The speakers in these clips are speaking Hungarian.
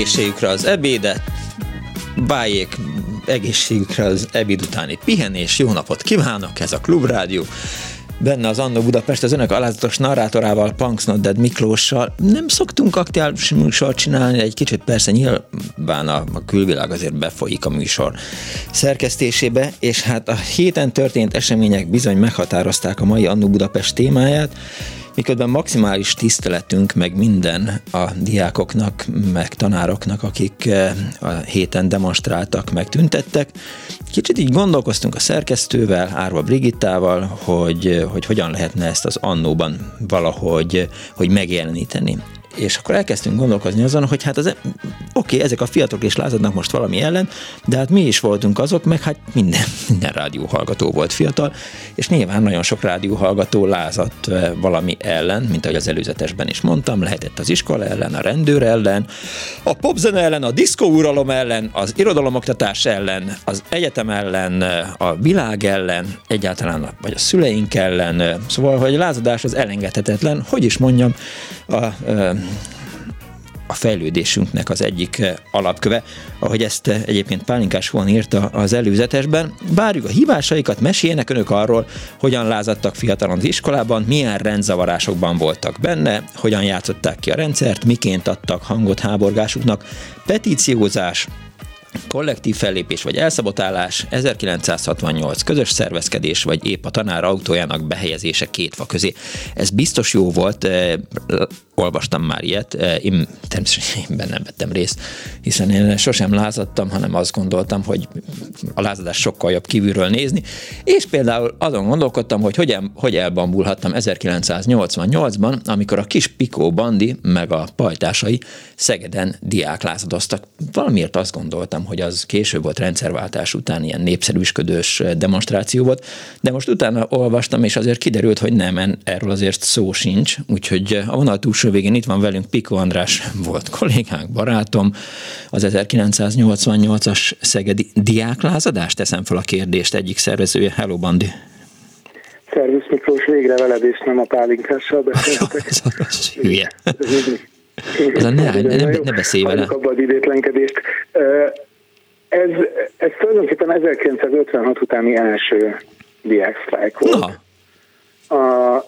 Egészségükre az ebédet, bájék egészségükre az ebéd utáni pihenés. Jó napot kívánok, ez a Klubrádió. Benne az Annó Budapest az önök alázatos narrátorával, Punks Not Dead Miklóssal. Nem szoktunk aktuális műsort csinálni, egy kicsit persze nyilván a, a külvilág azért befolyik a műsor szerkesztésébe, és hát a héten történt események bizony meghatározták a mai Annó Budapest témáját miközben maximális tiszteletünk meg minden a diákoknak, meg tanároknak, akik eh, a héten demonstráltak, meg tüntettek. Kicsit így gondolkoztunk a szerkesztővel, Árva Brigittával, hogy, hogy hogyan lehetne ezt az annóban valahogy hogy megjeleníteni és akkor elkezdtünk gondolkozni azon, hogy hát az, oké, okay, ezek a fiatalok is lázadnak most valami ellen, de hát mi is voltunk azok, meg hát minden, minden rádióhallgató volt fiatal, és nyilván nagyon sok rádióhallgató lázadt eh, valami ellen, mint ahogy az előzetesben is mondtam, lehetett az iskola ellen, a rendőr ellen, a popzene ellen, a diszkóuralom ellen, az irodalomoktatás ellen, az egyetem ellen, eh, a világ ellen, egyáltalán vagy a szüleink ellen, eh, szóval, hogy a lázadás az elengedhetetlen, hogy is mondjam, a, a a fejlődésünknek az egyik eh, alapköve, ahogy ezt eh, egyébként Pálinkás von írta az előzetesben. Várjuk a hívásaikat, meséljenek önök arról, hogyan lázadtak fiatalon az iskolában, milyen rendzavarásokban voltak benne, hogyan játszották ki a rendszert, miként adtak hangot háborgásuknak, petíciózás, kollektív fellépés vagy elszabotálás, 1968 közös szervezkedés, vagy épp a tanár autójának behelyezése két fa közé. Ez biztos jó volt, eh, olvastam már ilyet, eh, én természetesen nem vettem részt, hiszen én sosem lázadtam, hanem azt gondoltam, hogy a lázadás sokkal jobb kívülről nézni, és például azon gondolkodtam, hogy hogy, el, hogy elbambulhattam 1988-ban, amikor a kis Pikó Bandi meg a pajtásai Szegeden diáklázadoztak. Valamiért azt gondoltam, hogy az később volt rendszerváltás után ilyen népszerűsködős demonstráció volt, de most utána olvastam, és azért kiderült, hogy nem, erről azért szó sincs, úgyhogy a vonal túlsó végén itt van velünk Piko András, volt kollégánk, barátom, az 1988-as szegedi diáklázadást teszem fel a kérdést egyik szervezője. Hello, Bandi! Szervusz Miklós, végre veled és nem a pálinkással beszéltek. Hülye. Ez a ne, ne, ne, ne beszélj vele. Abba az idétlenkedést. Ez, ez tulajdonképpen 1956 utáni első diáksztrájk volt. Na. A,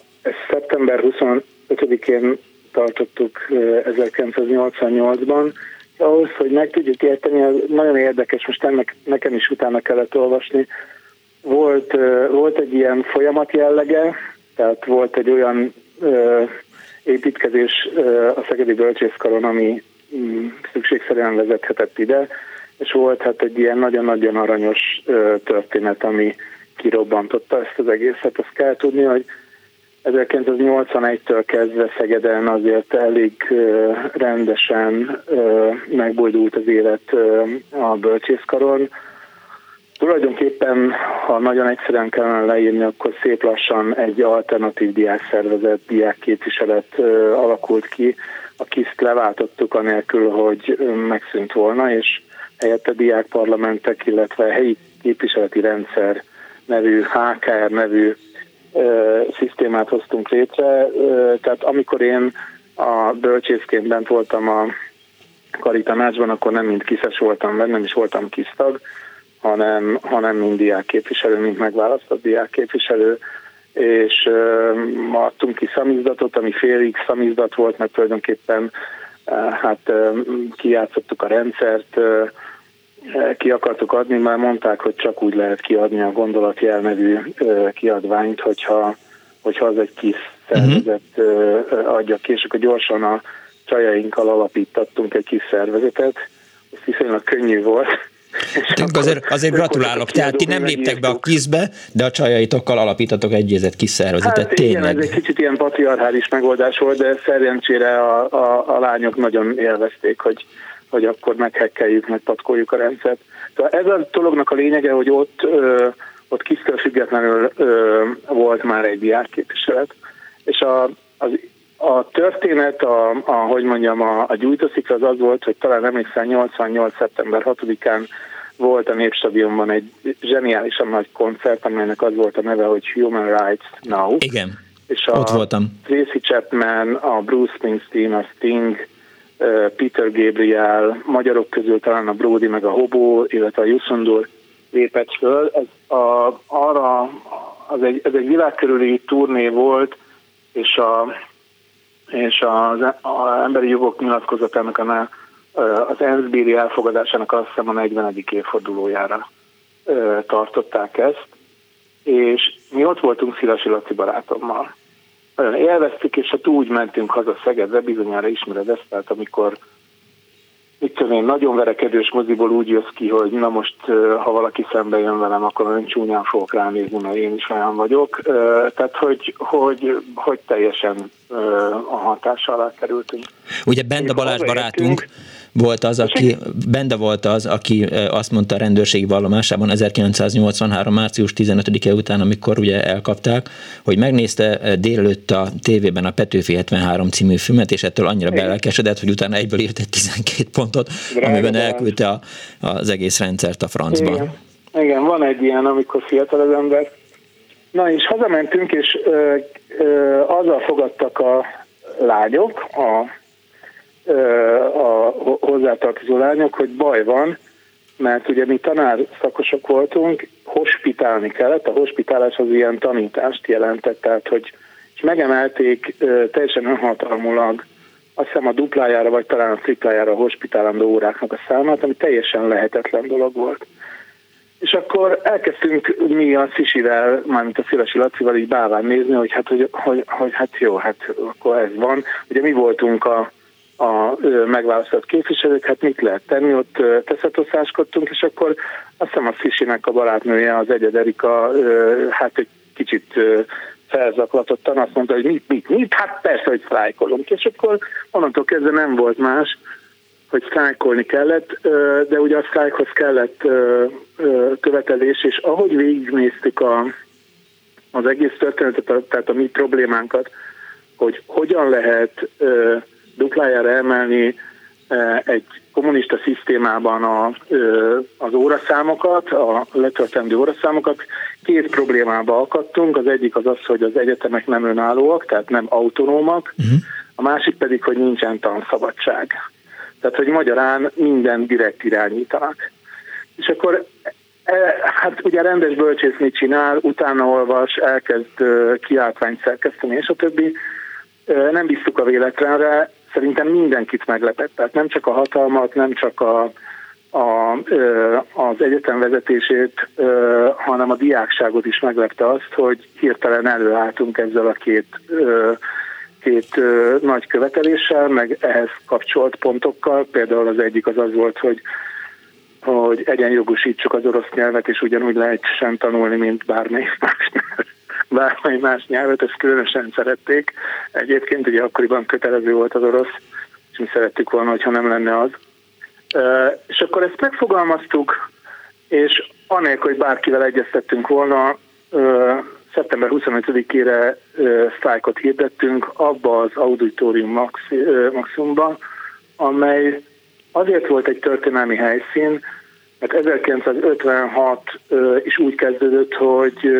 szeptember 25-én tartottuk 1988-ban. Ahhoz, hogy meg tudjuk érteni, nagyon érdekes, most ennek, nekem is utána kellett olvasni, volt, volt egy ilyen folyamat jellege, tehát volt egy olyan építkezés a Szegedi Bölcsészkaron, ami mm, szükségszerűen vezethetett ide, és volt hát egy ilyen nagyon-nagyon aranyos történet, ami kirobbantotta ezt az egészet. Azt kell tudni, hogy 1981-től kezdve Szegeden azért elég rendesen megbojdult az élet a bölcsészkaron. Tulajdonképpen, ha nagyon egyszerűen kellene leírni, akkor szép lassan egy alternatív diákszervezet, diákképviselet alakult ki. A KISZT leváltottuk anélkül, hogy megszűnt volna, és helyette diákparlamentek, illetve helyi képviseleti rendszer nevű, HKR nevű szisztémát hoztunk létre. Tehát amikor én a bölcsészként bent voltam a karitanácsban, akkor nem mind kiszes voltam benne, nem is voltam kisztag, hanem, hanem mind diákképviselő, mint megválasztott diákképviselő, és ma adtunk ki szamizdatot, ami félig szamizdat volt, mert tulajdonképpen hát kijátszottuk a rendszert, ki akartuk adni, már mondták, hogy csak úgy lehet kiadni a gondolatjel nevű kiadványt, hogyha, hogyha az egy kis szervezet uh-huh. adja ki, és akkor gyorsan a csajainkkal alapítattunk egy kis szervezetet, ez viszonylag könnyű volt, tehát azért, azért gratulálok. Tehát ti nem léptek be a kizbe, de a csajaitokkal alapítatok egyezett kis szervezetet. Hát Tényleg. Igen, ez egy kicsit ilyen patriarchális megoldás volt, de szerencsére a, a, a lányok nagyon élvezték, hogy, hogy akkor meghekkeljük, megpatkoljuk a rendszert. Szóval ez a dolognak a lényege, hogy ott, ö, ott kisztől függetlenül ö, volt már egy diákképviselet, és a, az a történet, a, a, hogy mondjam, a, a gyújtószikra az az volt, hogy talán emlékszel 88. szeptember 6-án volt a Népstadionban egy zseniálisan nagy koncert, amelynek az volt a neve, hogy Human Rights Now. Igen, és a ott voltam. Tracy Chapman, a Bruce Springsteen, a Sting, Peter Gabriel, magyarok közül talán a Brody, meg a Hobo, illetve a Yusundur lépett föl. Ez a, arra, az egy, ez egy világkörüli turné volt, és a és az, az emberi jogok nyilatkozatának a, az ENSZ bíri elfogadásának azt hiszem a 40. évfordulójára tartották ezt, és mi ott voltunk Szilasi Laci barátommal. Nagyon élveztük, és hát úgy mentünk haza Szegedre, bizonyára ismered ezt, tehát amikor mit tudom én, nagyon verekedős moziból úgy jössz ki, hogy na most, ha valaki szembe jön velem, akkor nagyon csúnyán fogok ránézni, mert én is olyan vagyok. Tehát, hogy, hogy, hogy teljesen a hatás alá kerültünk. Ugye Benda Balázs barátunk, volt az, aki, Bende volt az, aki azt mondta a rendőrségi vallomásában 1983. március 15-e után, amikor ugye elkapták, hogy megnézte délelőtt a tévében a Petőfi 73 című filmet, és ettől annyira belelkesedett, hogy utána egyből írt egy 12 pontot, Drága amiben elküldte a, az egész rendszert a francba. Igen. Igen, van egy ilyen, amikor fiatal az ember. Na és hazamentünk, és ö, ö, azzal fogadtak a lányok, a a hozzátartozó lányok, hogy baj van, mert ugye mi tanár szakosok voltunk, hospitálni kellett, a hospitálás az ilyen tanítást jelentett, tehát hogy és megemelték teljesen önhatalmulag azt hiszem a duplájára, vagy talán a triplájára a hospitálandó óráknak a számát, ami teljesen lehetetlen dolog volt. És akkor elkezdtünk mi a Szisivel, mármint a Szilasi Lacival így báván nézni, hogy hát, hogy, hogy, hogy hát jó, hát akkor ez van. Ugye mi voltunk a, a megválasztott képviselők, hát mit lehet tenni, ott teszetoszáskodtunk, és akkor azt hiszem a Fisinek a barátnője, az Egyed Erika, hát egy kicsit felzaklatottan azt mondta, hogy mit, mit, mit, hát persze, hogy sztrájkolunk. És akkor onnantól kezdve nem volt más, hogy sztrájkolni kellett, de ugye a sztrájkhoz kellett követelés, és ahogy végignéztük a, az egész történetet, tehát a mi problémánkat, hogy hogyan lehet duplájára emelni egy kommunista szisztémában a, az óraszámokat, a letöltendő óraszámokat. Két problémába akadtunk. Az egyik az az, hogy az egyetemek nem önállóak, tehát nem autonómak. Uh-huh. A másik pedig, hogy nincsen tanszabadság. Tehát, hogy magyarán minden direkt irányítanak. És akkor e, hát ugye rendes bölcsész mit csinál, utána olvas, elkezd kiáltványt szerkeszteni, és a többi. Nem bíztuk a véletlenre, szerintem mindenkit meglepett. Tehát nem csak a hatalmat, nem csak a, a, az egyetem vezetését, hanem a diákságot is meglepte azt, hogy hirtelen előálltunk ezzel a két, két nagy követeléssel, meg ehhez kapcsolt pontokkal. Például az egyik az az volt, hogy hogy egyenjogosítsuk az orosz nyelvet, és ugyanúgy lehet sem tanulni, mint bármelyik más nyelv bármely más nyelvet, ezt különösen szerették. Egyébként ugye akkoriban kötelező volt az orosz, és mi szerettük volna, hogyha nem lenne az. És akkor ezt megfogalmaztuk, és anélkül, hogy bárkivel egyeztettünk volna, szeptember 25-ére sztrájkot hirdettünk abba az auditorium maximumban, amely azért volt egy történelmi helyszín, mert 1956 is úgy kezdődött, hogy,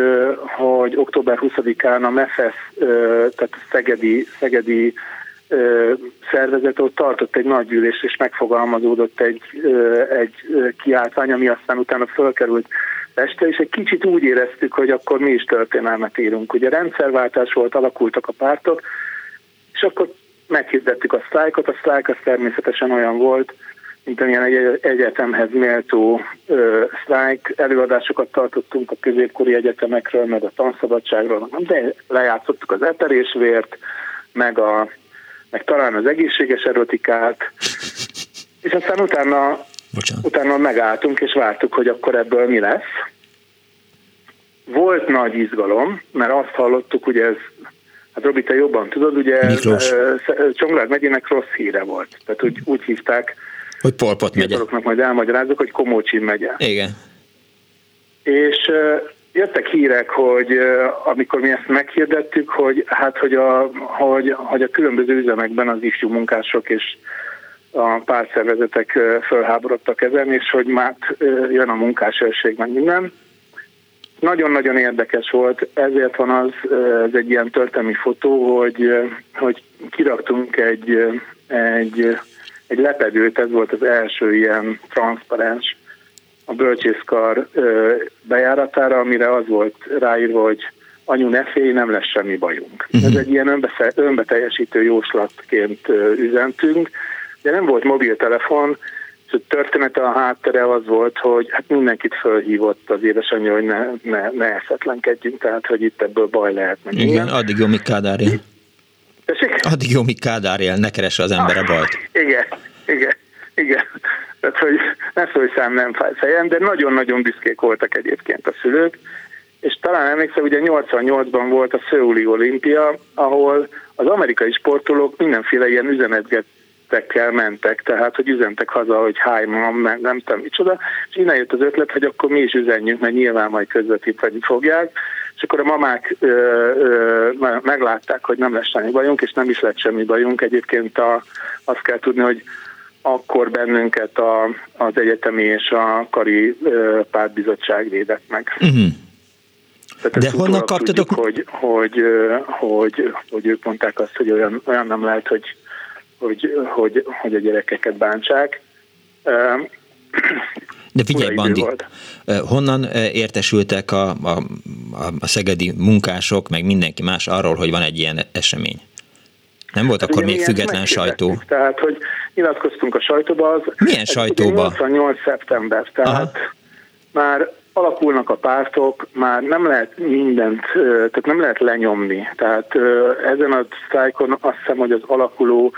hogy október 20-án a MEFES, tehát a Szegedi, Szegedi szervezet ott tartott egy nagy gyűlés, és megfogalmazódott egy, egy kiáltvány, ami aztán utána fölkerült Este, és egy kicsit úgy éreztük, hogy akkor mi is történelmet írunk. Ugye rendszerváltás volt, alakultak a pártok, és akkor meghirdettük a sztrájkot, a sztrájk az természetesen olyan volt, mint amilyen egy egyetemhez méltó ö, sztrájk. Előadásokat tartottunk a középkori egyetemekről, meg a tanszabadságról, de lejátszottuk az eperésvért, meg, a, meg talán az egészséges erotikát, és aztán utána, utána megálltunk, és vártuk, hogy akkor ebből mi lesz. Volt nagy izgalom, mert azt hallottuk, hogy ez Hát Robi, te jobban tudod, ugye Miklós. Csongrád megyének rossz híre volt. Tehát úgy, úgy hívták, hogy Polpot megye. majd elmagyarázok, hogy Komócsin megye. Igen. És jöttek hírek, hogy amikor mi ezt meghirdettük, hogy hát, hogy a, hogy, hogy a különböző üzemekben az ifjú munkások és a pártszervezetek fölháborodtak ezen, és hogy már jön a munkásőrség, meg minden nagyon-nagyon érdekes volt, ezért van az, ez egy ilyen történelmi fotó, hogy, hogy kiraktunk egy, egy, egy lepedőt, ez volt az első ilyen transzparens a bölcsészkar bejáratára, amire az volt ráírva, hogy anyu ne félj, nem lesz semmi bajunk. Uh-huh. Ez egy ilyen önbeteljesítő jóslatként üzentünk, de nem volt mobiltelefon, a története a háttere az volt, hogy hát mindenkit fölhívott az édesanyja, hogy ne, ne, ne eszetlenkedjünk, tehát hogy itt ebből baj lehet. Meg Igen, minden. addig jó, míg Kádár él. Addig jó, míg Kádár él, ne keresse az ember a bajt. Igen, igen, igen. Tehát, hogy ne szólj szám, nem fáj fejem, de nagyon-nagyon büszkék voltak egyébként a szülők, és talán emlékszem, ugye 88-ban volt a Szöuli olimpia, ahol az amerikai sportolók mindenféle ilyen üzenetget üzenetekkel mentek, tehát hogy üzentek haza, hogy hi mom, nem, nem tudom micsoda, és innen jött az ötlet, hogy akkor mi is üzenjünk, mert nyilván majd közvetíteni fogják, és akkor a mamák ö, ö, meglátták, hogy nem lesz semmi bajunk, és nem is lett semmi bajunk. Egyébként a, azt kell tudni, hogy akkor bennünket a, az egyetemi és a kari ö, pártbizottság védett meg. Uh-huh. Tehát De honnan kaptatok? Tudjuk, hogy, hogy, hogy, hogy ők mondták azt, hogy olyan, olyan nem lehet, hogy hogy, hogy, hogy a gyerekeket bántsák. De figyelj, Bandi, volt. honnan értesültek a, a, a szegedi munkások, meg mindenki más arról, hogy van egy ilyen esemény? Nem volt hát akkor még független sajtó? Tehát, hogy nyilatkoztunk a sajtóba. Az, Milyen sajtóba? 88. szeptember, tehát Aha. már alakulnak a pártok, már nem lehet mindent, tehát nem lehet lenyomni. Tehát ezen a sztrájkon azt hiszem, hogy az alakuló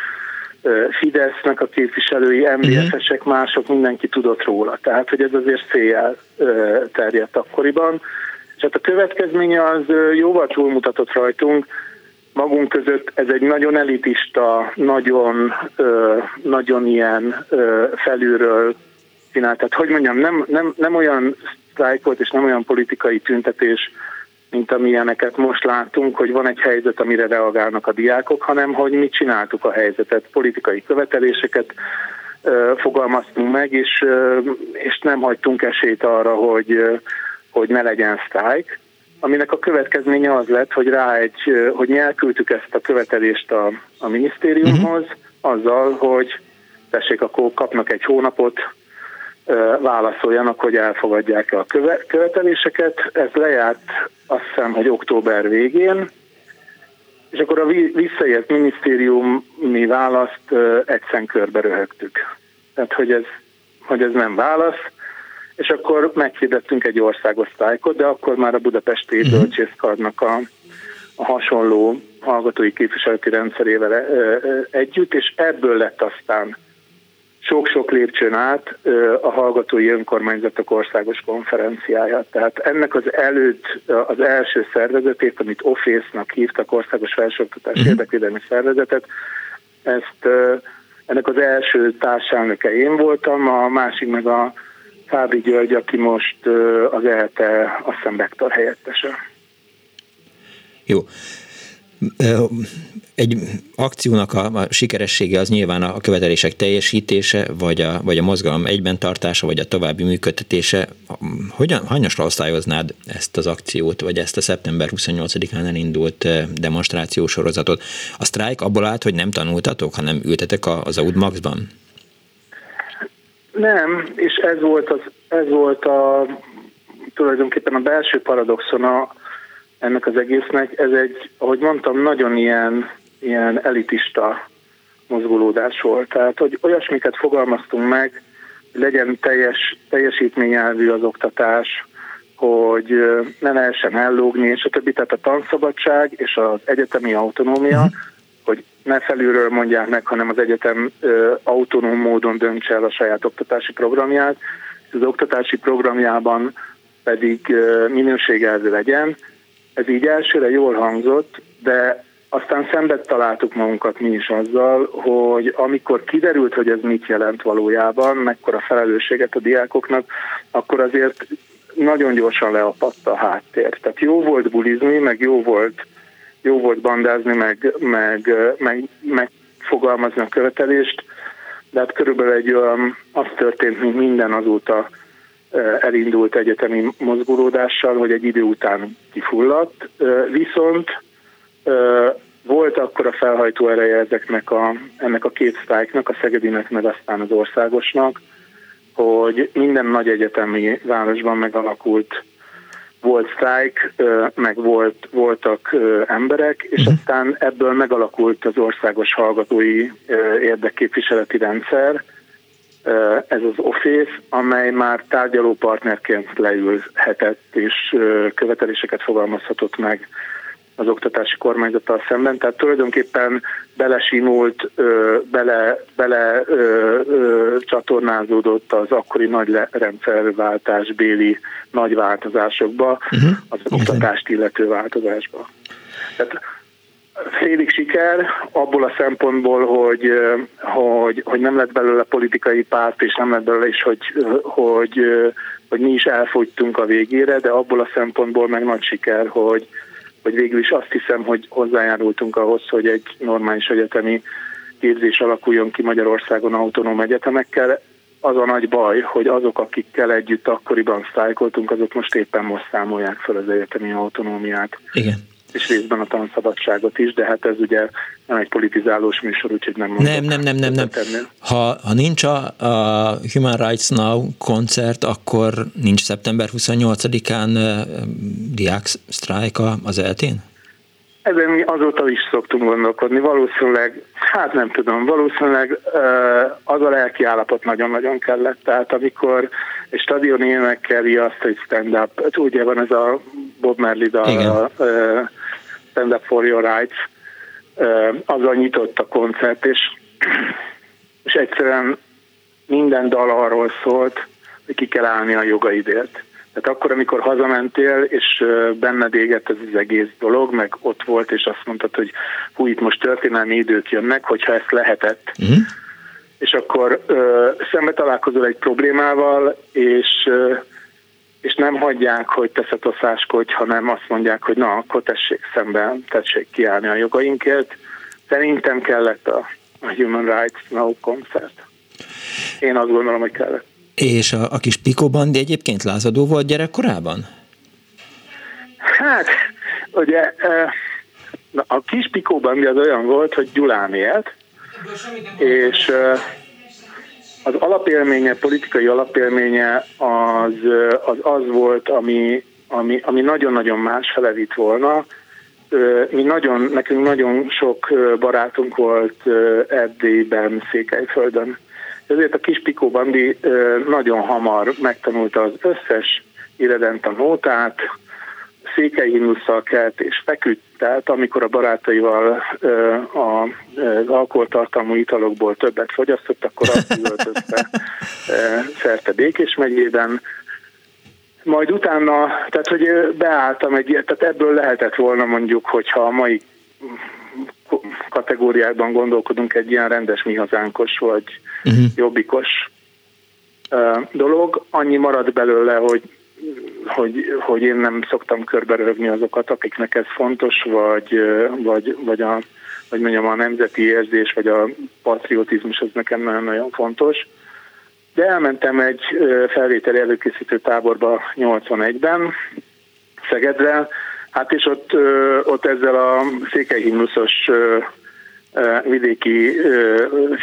Fidesznek a képviselői, MDF-esek, mhm. mások, mindenki tudott róla. Tehát, hogy ez azért széjjel terjedt akkoriban. És hát a következménye az jóval túlmutatott rajtunk, magunk között ez egy nagyon elitista, nagyon, nagyon ilyen felülről csinált. Tehát, hogy mondjam, nem, nem, nem olyan sztrájk volt, és nem olyan politikai tüntetés, mint amilyeneket most látunk, hogy van egy helyzet, amire reagálnak a diákok, hanem hogy mi csináltuk a helyzetet, politikai követeléseket fogalmaztunk meg, és, és nem hagytunk esélyt arra, hogy, hogy ne legyen sztrájk, aminek a következménye az lett, hogy rá egy, hogy mi elküldtük ezt a követelést a, a minisztériumhoz, uh-huh. azzal, hogy tessék, akkor kapnak egy hónapot, válaszoljanak, hogy elfogadják-e a követeléseket. Ez lejárt azt hiszem, hogy október végén, és akkor a visszaért minisztériumi választ egyszer körbe röhögtük. Tehát, hogy ez, hogy ez nem válasz, és akkor meghirdettünk egy országos sztrájkot, de akkor már a budapesti uh-huh. bölcsészkarnak a, a hasonló hallgatói képviseleti rendszerével együtt, és ebből lett aztán sok-sok lépcsőn át a Hallgatói Önkormányzatok Országos Konferenciája. Tehát ennek az előtt az első szervezetét, amit OFÉSZ-nak hívtak, Országos Felsőoktatás uh-huh. Érdekvédelmi Szervezetet, ezt ennek az első társelnöke én voltam, a másik meg a Fábri György, aki most az ELTE azt hiszem helyettese. Jó egy akciónak a, a sikeressége az nyilván a követelések teljesítése, vagy a, vagy a mozgalom egyben tartása, vagy a további működtetése. Hogyan, hanyasra osztályoznád ezt az akciót, vagy ezt a szeptember 28-án elindult demonstrációs sorozatot? A sztrájk abból állt, hogy nem tanultatok, hanem ültetek az Aud Maxban? Nem, és ez volt, az, ez volt a tulajdonképpen a belső paradoxona ennek az egésznek, ez egy, ahogy mondtam, nagyon ilyen, ilyen elitista mozgulódás volt. Tehát, hogy olyasmiket fogalmaztunk meg, hogy legyen teljes, teljesítményelvű az oktatás, hogy ne lehessen ellógni, és a többi, tehát a tanszabadság és az egyetemi autonómia, uh-huh. hogy ne felülről mondják meg, hanem az egyetem ö, autonóm módon döntse el a saját oktatási programját, és az oktatási programjában pedig minőségelvű legyen. Ez így elsőre jól hangzott, de aztán szembe találtuk magunkat mi is azzal, hogy amikor kiderült, hogy ez mit jelent valójában, mekkora felelősséget a diákoknak, akkor azért nagyon gyorsan leapadt a háttér. Tehát jó volt bulizni, meg jó volt, jó volt bandázni, meg, meg, meg, meg fogalmazni a követelést, de hát körülbelül egy olyan, az történt, mint minden azóta elindult egyetemi mozgulódással, hogy egy idő után kifulladt, viszont volt akkor a felhajtó ereje ezeknek a, ennek a két sztrájknak, a Szegedinek, meg aztán az országosnak, hogy minden nagy egyetemi városban megalakult volt sztrájk, meg volt, voltak emberek, és uh-huh. aztán ebből megalakult az országos hallgatói érdekképviseleti rendszer, ez az OFÉSZ, amely már tárgyalópartnerként leülhetett és követeléseket fogalmazhatott meg az oktatási kormányzattal szemben, tehát tulajdonképpen belesimult, bele, bele ö, ö, csatornázódott az akkori nagy rendszerváltás béli nagy változásokba, uh-huh. az oktatást illető változásba. Tehát félig siker abból a szempontból, hogy, hogy, hogy nem lett belőle politikai párt, és nem lett belőle is, hogy, hogy, hogy mi is elfogytunk a végére, de abból a szempontból meg nagy siker, hogy, hogy végül is azt hiszem, hogy hozzájárultunk ahhoz, hogy egy normális egyetemi képzés alakuljon ki Magyarországon autonóm egyetemekkel. Az a nagy baj, hogy azok, akikkel együtt akkoriban sztrájkoltunk, azok most éppen most számolják fel az egyetemi autonómiát. Igen és részben a tanszabadságot is, de hát ez ugye nem egy politizálós műsor, úgyhogy nem mondok. Nem, nem, nem, nem, nem. Ha, ha nincs a, a Human Rights Now koncert, akkor nincs szeptember 28-án uh, diák sztrájka az eltén? Ezen mi azóta is szoktunk gondolkodni. Valószínűleg, hát nem tudom, valószínűleg az a lelki állapot nagyon-nagyon kellett. Tehát amikor egy stadion énekeli azt, hogy stand-up, ugye van ez a Bob Marley a Stand Up For Your Rights, azzal nyitott a koncert, és, és egyszerűen minden dal arról szólt, hogy ki kell állni a jogaidért. Tehát akkor, amikor hazamentél, és benned égett ez az egész dolog, meg ott volt, és azt mondtad, hogy hú, itt most történelmi idők jönnek, hogyha ezt lehetett. Uh-huh. És akkor ö, szembe találkozol egy problémával, és ö, és nem hagyják, hogy teszetoszáskodj, hanem azt mondják, hogy na, akkor tessék szemben, tessék kiállni a jogainkért. Szerintem kellett a, a Human Rights Now koncert. Én azt gondolom, hogy kellett. És a, a kis Piko Bandi egyébként lázadó volt gyerekkorában? Hát, ugye a kis Piko Bandi az olyan volt, hogy Gyulán élt, és az alapélménye, politikai alapélménye az az, az volt, ami, ami, ami nagyon-nagyon más felevít volna. Mi nagyon, nekünk nagyon sok barátunk volt Erdélyben, Székelyföldön. Ezért a kis Pikó Bandi nagyon hamar megtanulta az összes irredent a nótát, székely himnusszal kelt és feküdt, tehát amikor a barátaival az alkoholtartalmú italokból többet fogyasztott, akkor azt üvöltözte szerte Békés megyében, majd utána, tehát hogy beálltam egy tehát ebből lehetett volna mondjuk, hogyha a mai kategóriákban gondolkodunk egy ilyen rendes mi hazánkos vagy uh-huh. jobbikos dolog. Annyi marad belőle, hogy hogy, hogy én nem szoktam körberögni azokat, akiknek ez fontos, vagy, vagy, vagy, a, vagy mondjam, a nemzeti érzés, vagy a patriotizmus az nekem nagyon-nagyon fontos. De elmentem egy felvételi előkészítő táborba 81-ben, Szegedre, hát és ott, ott ezzel a székelyhimnuszos vidéki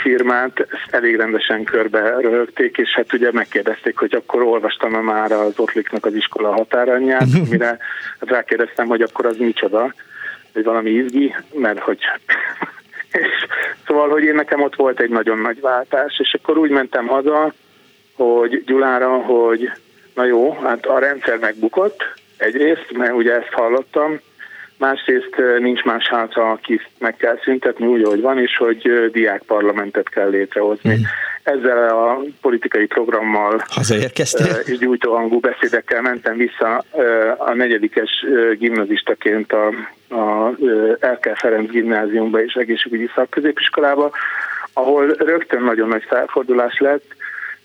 firmát elég rendesen körbe röhögték, és hát ugye megkérdezték, hogy akkor olvastam-e már az Ottliknak az iskola határanyját, mire hát rákérdeztem, hogy akkor az micsoda, hogy valami izgi, mert hogy és szóval, hogy én nekem ott volt egy nagyon nagy váltás, és akkor úgy mentem haza, hogy Gyulára, hogy na jó, hát a rendszer megbukott egyrészt, mert ugye ezt hallottam, másrészt nincs más hátra, akit meg kell szüntetni úgy, ahogy van, és hogy diákparlamentet kell létrehozni. Mm. Ezzel a politikai programmal és gyújtóhangú beszédekkel mentem vissza a negyedikes gimnazistaként a, a Elkel Ferenc gimnáziumba és egészségügyi szakközépiskolába, ahol rögtön nagyon nagy felfordulás lett.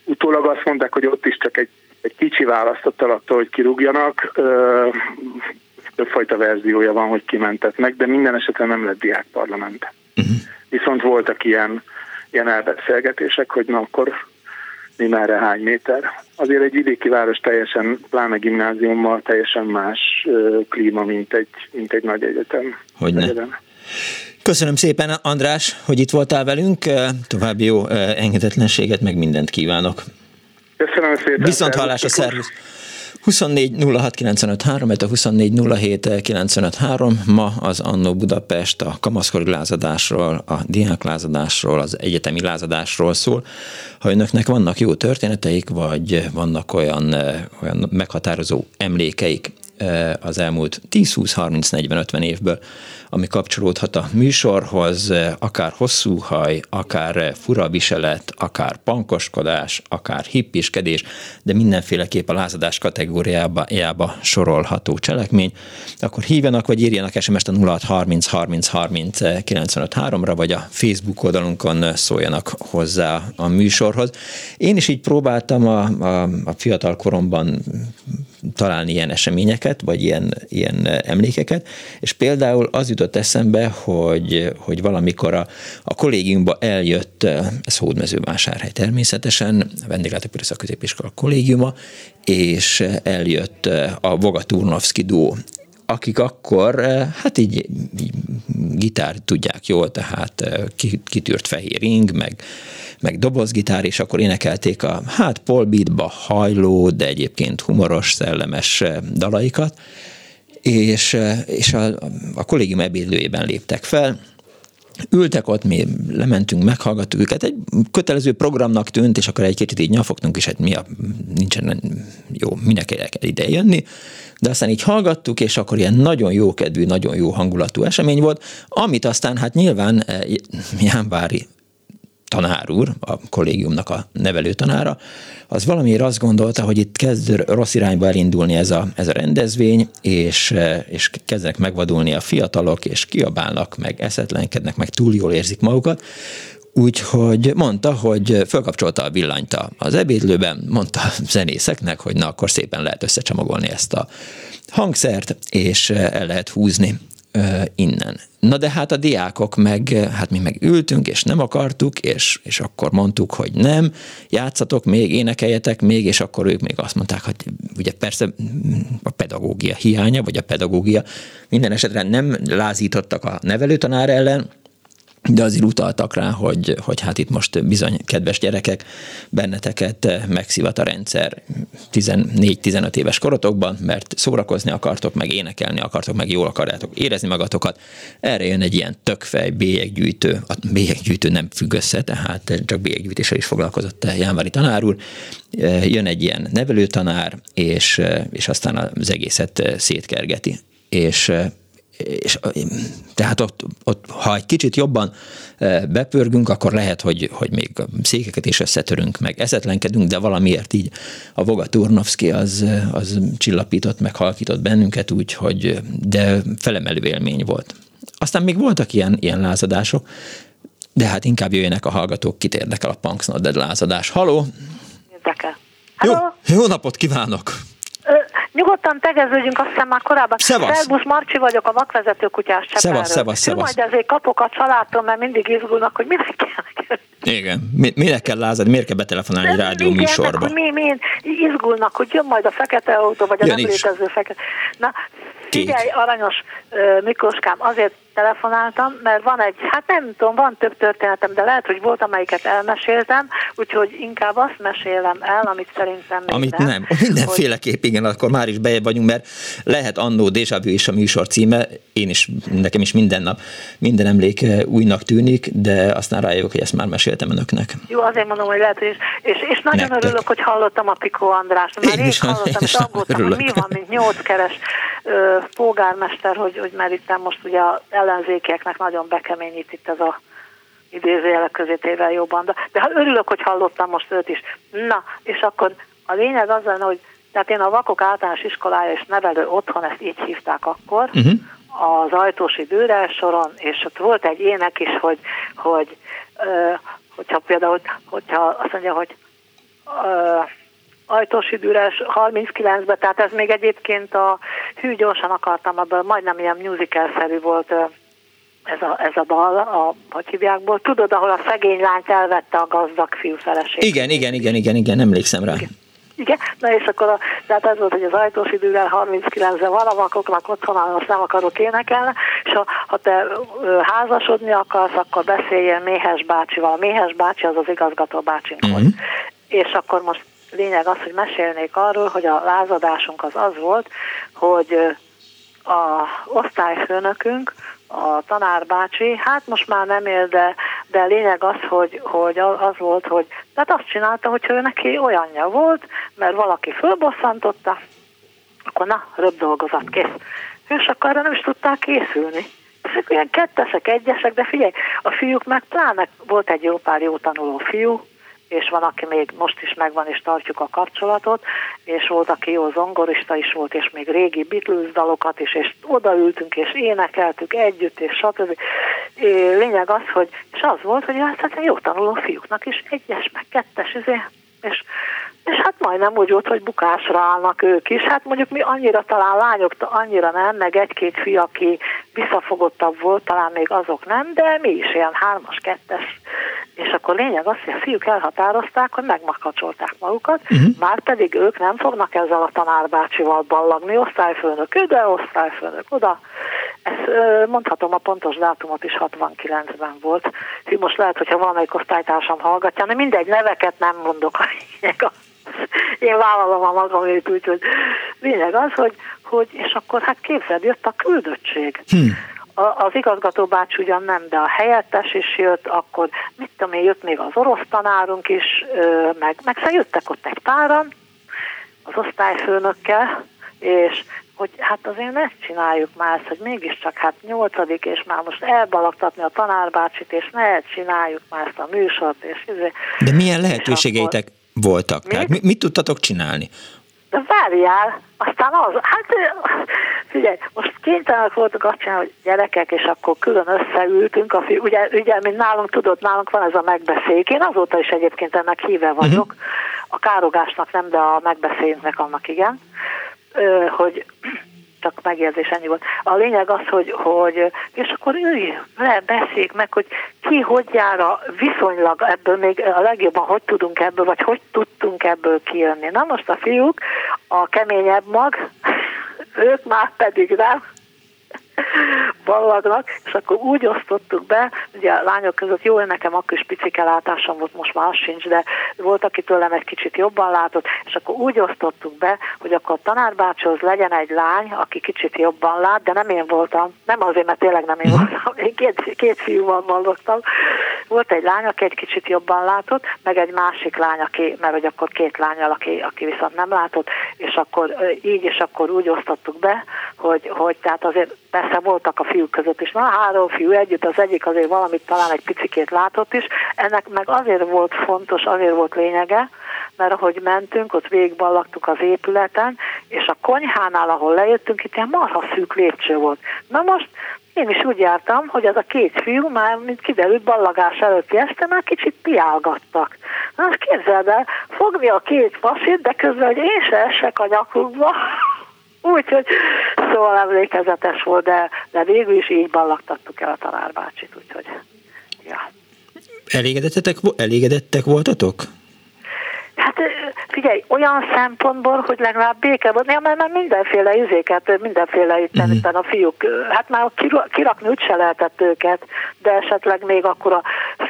Utólag azt mondták, hogy ott is csak egy, egy kicsi választott attól, hogy kirúgjanak többfajta verziója van, hogy kimentetnek, de minden esetre nem lett diákparlament. Uh-huh. Viszont voltak ilyen, ilyen elbeszélgetések, hogy na akkor mi merre hány méter. Azért egy vidéki város teljesen, pláne gimnáziummal teljesen más klíma, mint egy, mint egy nagy egyetem. Hogyne. Egyetem. Köszönöm szépen, András, hogy itt voltál velünk. További jó engedetlenséget, meg mindent kívánok. Köszönöm szépen. Viszont hallás a szervusz. 24 06 95 3, a 24 07 95 3. Ma az Annó Budapest a kamaszkori lázadásról, a diák lázadásról, az egyetemi lázadásról szól. Ha önöknek vannak jó történeteik, vagy vannak olyan, olyan meghatározó emlékeik az elmúlt 10, 20, 30, 40, 50 évből, ami kapcsolódhat a műsorhoz, akár hosszú haj, akár fura viselet, akár pankoskodás, akár hippiskedés, de mindenféleképp a lázadás kategóriába sorolható cselekmény, akkor hívjanak vagy írjanak SMS-t a 0630 30 30 95 3-ra, vagy a Facebook oldalunkon szóljanak hozzá a műsorhoz. Én is így próbáltam a, a, a fiatal koromban találni ilyen eseményeket, vagy ilyen, ilyen emlékeket, és például az jutott eszembe, hogy, hogy valamikor a, a kollégiumba eljött, ez Hódmezővásárhely természetesen, a vendéglátóipari szakközépiskola kollégiuma, és eljött a Voga Turnovszki duó akik akkor, hát így, így gitár tudják jól, tehát kitűrt fehér ing, meg, meg dobozgitár, és akkor énekelték a, hát Paul Beatba hajló, de egyébként humoros, szellemes dalaikat, és, és a, a kollégium ebédlőjében léptek fel, ültek ott, mi lementünk, meghallgattuk őket, egy kötelező programnak tűnt, és akkor egy kicsit így nyafogtunk, és hát mi a, nincsen jó, minek el kell ide jönni, de aztán így hallgattuk, és akkor ilyen nagyon jó kedvű, nagyon jó hangulatú esemény volt, amit aztán hát nyilván eh, Jánvári tanár úr, a kollégiumnak a nevelő tanára, az valamiért azt gondolta, hogy itt kezd rossz irányba elindulni ez a, ez a rendezvény, és, és kezdenek megvadulni a fiatalok, és kiabálnak, meg eszetlenkednek, meg túl jól érzik magukat, Úgyhogy mondta, hogy fölkapcsolta a villanyt az ebédlőben, mondta a zenészeknek, hogy na akkor szépen lehet összecsomagolni ezt a hangszert, és el lehet húzni innen. Na de hát a diákok meg, hát mi meg ültünk, és nem akartuk, és, és akkor mondtuk, hogy nem, játszatok még, énekeljetek még, és akkor ők még azt mondták, hogy ugye persze a pedagógia hiánya, vagy a pedagógia minden esetre nem lázítottak a nevelőtanár ellen, de azért utaltak rá, hogy, hogy hát itt most bizony, kedves gyerekek, benneteket megszivat a rendszer 14-15 éves korotokban, mert szórakozni akartok, meg énekelni akartok, meg jól akarjátok érezni magatokat. Erre jön egy ilyen tökfej bélyeggyűjtő, a bélyeggyűjtő nem függ össze, tehát csak bélyeggyűjtéssel is foglalkozott Jánvári tanár úr. Jön egy ilyen nevelőtanár, és, és aztán az egészet szétkergeti. És és tehát ott, ott, ha egy kicsit jobban bepörgünk, akkor lehet, hogy, hogy még székeket is összetörünk, meg eszetlenkedünk, de valamiért így a Voga Turnovszki az, az csillapított, meg halkított bennünket úgy, hogy de felemelő élmény volt. Aztán még voltak ilyen, ilyen lázadások, de hát inkább jöjjenek a hallgatók, kit érdekel a Punks Not lázadás. Haló! Érdekel. Jó, jó napot kívánok! Nyugodtan tegeződjünk, azt hiszem már korábban. Szevasz. Szerbusz Marcsi vagyok, a vakvezető kutyás Szevasz, szevasz, szevasz. Majd azért kapok a családtól, mert mindig izgulnak, hogy minek kell. Igen, mi, minek kell lázadni, miért kell betelefonálni egy rádió műsorba? Mi, mi, izgulnak, hogy jön majd a fekete autó, vagy a jön nem is. létező fekete. Na, figyelj, aranyos Miklóskám, azért telefonáltam, mert van egy, hát nem tudom, van több történetem, de lehet, hogy volt, amelyiket elmeséltem, úgyhogy inkább azt mesélem el, amit szerintem még Amit nem. nem. Mindenféleképp, igen, akkor már is bejebb vagyunk, mert lehet annó Déjà Vu is a műsor címe, én is, nekem is minden nap, minden emlék újnak tűnik, de aztán rájövök, hogy ezt már meséltem önöknek. Jó, azért mondom, hogy lehet, hogy és, és, és nagyon Nektek. örülök, hogy hallottam a Pikó Andrást, mert én, én is hallottam, és aggódtam, hogy mi van, mint nyolckeres polgármester, hogy, hogy itt most ugye az ellenzékieknek nagyon bekeményít itt ez a idézőjelek közé téve jó banda. De hát örülök, hogy hallottam most őt is. Na, és akkor a lényeg az lenne, hogy tehát én a Vakok általános iskolája és nevelő otthon, ezt így hívták akkor, uh-huh. az ajtósi dőrel soron, és ott volt egy ének is, hogy, hogy ö, hogyha például, hogyha azt mondja, hogy ö, ajtósi dűres 39-ben, tehát ez még egyébként a hű gyorsan akartam, abban majdnem ilyen musical-szerű volt ez a, ez a dal, a, hogy hívjákból. Tudod, ahol a szegény lányt elvette a gazdag fiú feleség. Igen, igen, igen, igen, igen, emlékszem rá. Igen. Igen, na és akkor a, tehát ez volt, hogy az ajtós idővel 39-re valamakoknak otthon, azt nem akarok énekelni, és ha, ha te házasodni akarsz, akkor beszéljél Méhes bácsival. A Méhes bácsi az az igazgató bácsink uh-huh. volt. És akkor most lényeg az, hogy mesélnék arról, hogy a lázadásunk az az volt, hogy a osztályfőnökünk, a tanárbácsi, hát most már nem él, de, de lényeg az, hogy, hogy az volt, hogy tehát azt csinálta, hogy ő neki olyanja volt, mert valaki fölbosszantotta, akkor na, röbb dolgozat kész. És akkor erre nem is tudták készülni. Ezek olyan kettesek, egyesek, de figyelj, a fiúk meg pláne volt egy jó pár jó tanuló fiú, és van, aki még most is megvan, és tartjuk a kapcsolatot, és volt, aki jó zongorista is volt, és még régi Beatles dalokat is, és odaültünk, és énekeltük együtt, és stb. Lényeg az, hogy, és az volt, hogy hát jó tanuló fiúknak is egyes, meg kettes, izé, és és hát majdnem úgy volt, hogy bukásra állnak ők is. Hát mondjuk mi annyira talán lányok, annyira nem, meg egy-két fi, aki visszafogottabb volt, talán még azok nem, de mi is ilyen hármas, kettes. És akkor lényeg az, hogy a fiúk elhatározták, hogy megmakacsolták magukat, uh-huh. már pedig ők nem fognak ezzel a tanárbácsival ballagni, osztályfőnök ide, osztályfőnök oda. Ezt mondhatom, a pontos dátumot is 69-ben volt. Most lehet, hogyha valamelyik osztálytársam hallgatja, de mindegy, neveket nem mondok a lényeg az én vállalom a magamét, úgyhogy lényeg az, hogy, hogy és akkor hát képzeld, jött a küldöttség. Hmm. A, az igazgató bács ugyan nem, de a helyettes is jött, akkor mit tudom én, jött még az orosz tanárunk is, meg, meg szóval jöttek ott egy páran, az osztályfőnökkel, és hogy hát azért ne csináljuk már ezt, hogy mégiscsak hát nyolcadik, és már most elbalagtatni a tanárbácsit, és ne csináljuk már ezt a műsort, és izé. De milyen lehetőségeitek voltak? Mi? Tehát mit, mit tudtatok csinálni? De várjál, aztán az, hát figyelj, most kénytelenek voltak azt csinálni, hogy gyerekek, és akkor külön összeültünk, a fiú, ugye, ugye, mint nálunk tudod, nálunk van ez a megbeszéljük, én azóta is egyébként ennek híve vagyok, uh-huh. a károgásnak nem, de a megbeszéljünknek annak igen, hogy csak megérzés ennyi volt. A lényeg az, hogy, hogy és akkor ülj le, beszéljük meg, hogy ki hogy jár a viszonylag ebből, még a legjobban hogy tudunk ebből, vagy hogy tudtunk ebből kijönni. Na most a fiúk, a keményebb mag, ők már pedig nem, ballagnak, és akkor úgy osztottuk be, ugye a lányok között jó, nekem akkor is picike látásom volt, most már az sincs, de volt, aki tőlem egy kicsit jobban látott, és akkor úgy osztottuk be, hogy akkor a tanárbácshoz legyen egy lány, aki kicsit jobban lát, de nem én voltam, nem azért, mert tényleg nem én voltam, én két, két fiúval ballogtam. Volt egy lány, aki egy kicsit jobban látott, meg egy másik lány, aki, mert hogy akkor két lányal, aki, aki viszont nem látott, és akkor így és akkor úgy osztottuk be, hogy, hogy tehát azért persze voltak a fiúk között is, na három fiú együtt, az egyik azért valamit talán egy picikét látott is, ennek meg azért volt fontos, azért volt lényege, mert ahogy mentünk, ott végigballagtuk az épületen, és a konyhánál, ahol lejöttünk, itt ilyen marha szűk lépcső volt. Na most én is úgy jártam, hogy az a két fiú már, mint kiderült, ballagás előtti este már kicsit piálgattak. Na most képzeld el, fogni a két pasit, de közben, hogy én se esek a nyakukba, Úgyhogy szóval emlékezetes volt, de, de végül is így ballagtattuk el a tanárbácsit, úgyhogy ja. Elégedettek, elégedettek voltatok? Hát figyelj, olyan szempontból, hogy legalább béke volt, ja, mert, mert mindenféle izéket, mindenféle itt uh-huh. a fiúk, hát már kirakni úgyse lehetett őket, de esetleg még akkor a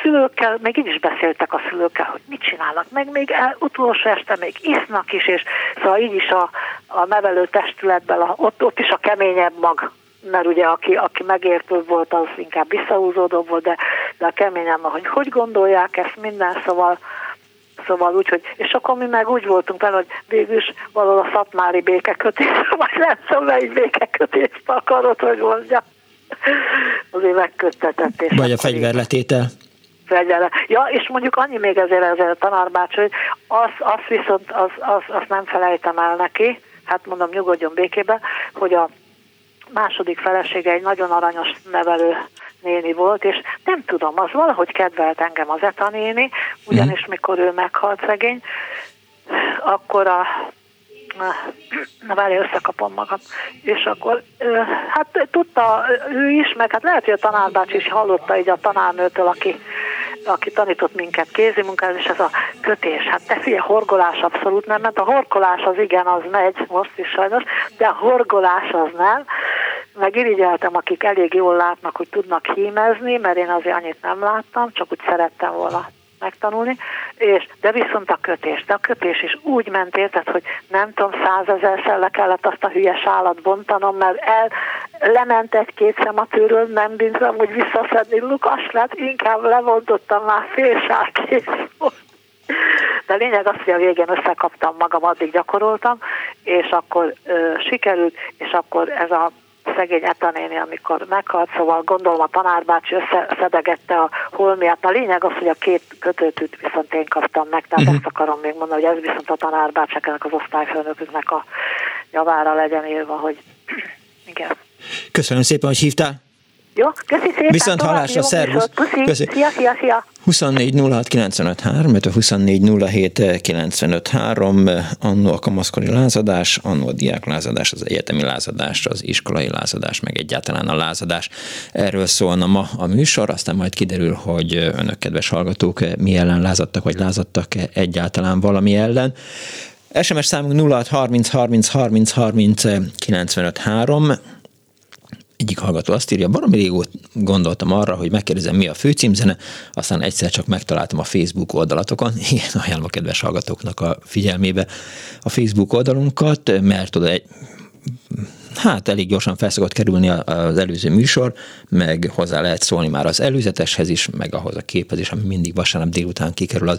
szülőkkel, még így is beszéltek a szülőkkel, hogy mit csinálnak, meg még el, utolsó este még isznak is, és szóval így is a, a nevelő testületben, a, ott, ott is a keményebb mag mert ugye aki, aki megértő volt, az inkább visszahúzódó volt, de, de a keményen, hogy hogy gondolják ezt minden, szóval Szóval úgy, hogy, és akkor mi meg úgy voltunk vele, hogy végül is valahol a szatmári békekötés, vagy nem tudom, melyik békekötést akarod, hogy mondja. Azért megköttetett. És vagy a fegyverletétel. Fegyverle. Ja, és mondjuk annyi még ezért, ezért a tanárbács, hogy az, az viszont az, az, azt nem felejtem el neki, hát mondom, nyugodjon békébe, hogy a második felesége egy nagyon aranyos nevelő néni volt, és nem tudom, az valahogy kedvelt engem az Eta néni, ugyanis mhm. mikor ő meghalt szegény, akkor a na várj, összekapom magam. És akkor, hát tudta ő is, meg hát lehet, hogy a tanárbács is hallotta így a tanárnőtől, aki, aki tanított minket kézimunkához, és ez a kötés. Hát te figyelj, horgolás abszolút nem, mert a horkolás az igen, az megy, most is sajnos, de a horgolás az nem meg irigyeltem, akik elég jól látnak, hogy tudnak hímezni, mert én azért annyit nem láttam, csak úgy szerettem volna megtanulni, és, de viszont a kötés, de a kötés is úgy ment érted, hogy nem tudom, százezerszer le kellett azt a hülyes állat bontanom, mert el, lement egy-két szematőről, nem bízom, hogy visszaszedni Lukas lett, inkább levontottam már fél sárkész de lényeg az, hogy a végén összekaptam magam, addig gyakoroltam, és akkor ö, sikerült, és akkor ez a szegény etanéni, amikor meghalt, szóval gondolom a tanárbácsi összeszedegette a holmiát. A lényeg az, hogy a két kötőtűt viszont én kaptam meg, tehát uh-huh. ezt akarom még mondani, hogy ez viszont a tanárbácsáknak az osztályfőnöküknek a javára legyen írva, hogy igen. Köszönöm szépen, hogy hívtál. Jó, köszi szépen. Viszont hallásra, szervusz. Köszi. Szia, szia, szia. 24 06 a 24 annó a kamaszkori lázadás, annó a diák lázadás, az egyetemi lázadás, az iskolai lázadás, meg egyáltalán a lázadás. Erről szólna ma a műsor, aztán majd kiderül, hogy önök, kedves hallgatók, mi ellen lázadtak, vagy lázadtak egyáltalán valami ellen. SMS számunk 06 30 30 30 30 95 3 egyik hallgató azt írja, baromi régót gondoltam arra, hogy megkérdezem, mi a főcímzene, aztán egyszer csak megtaláltam a Facebook oldalatokon, igen, ajánlom a kedves hallgatóknak a figyelmébe a Facebook oldalunkat, mert oda egy hát elég gyorsan felszokott kerülni az előző műsor, meg hozzá lehet szólni már az előzeteshez is, meg ahhoz a képhez is, ami mindig vasárnap délután kikerül az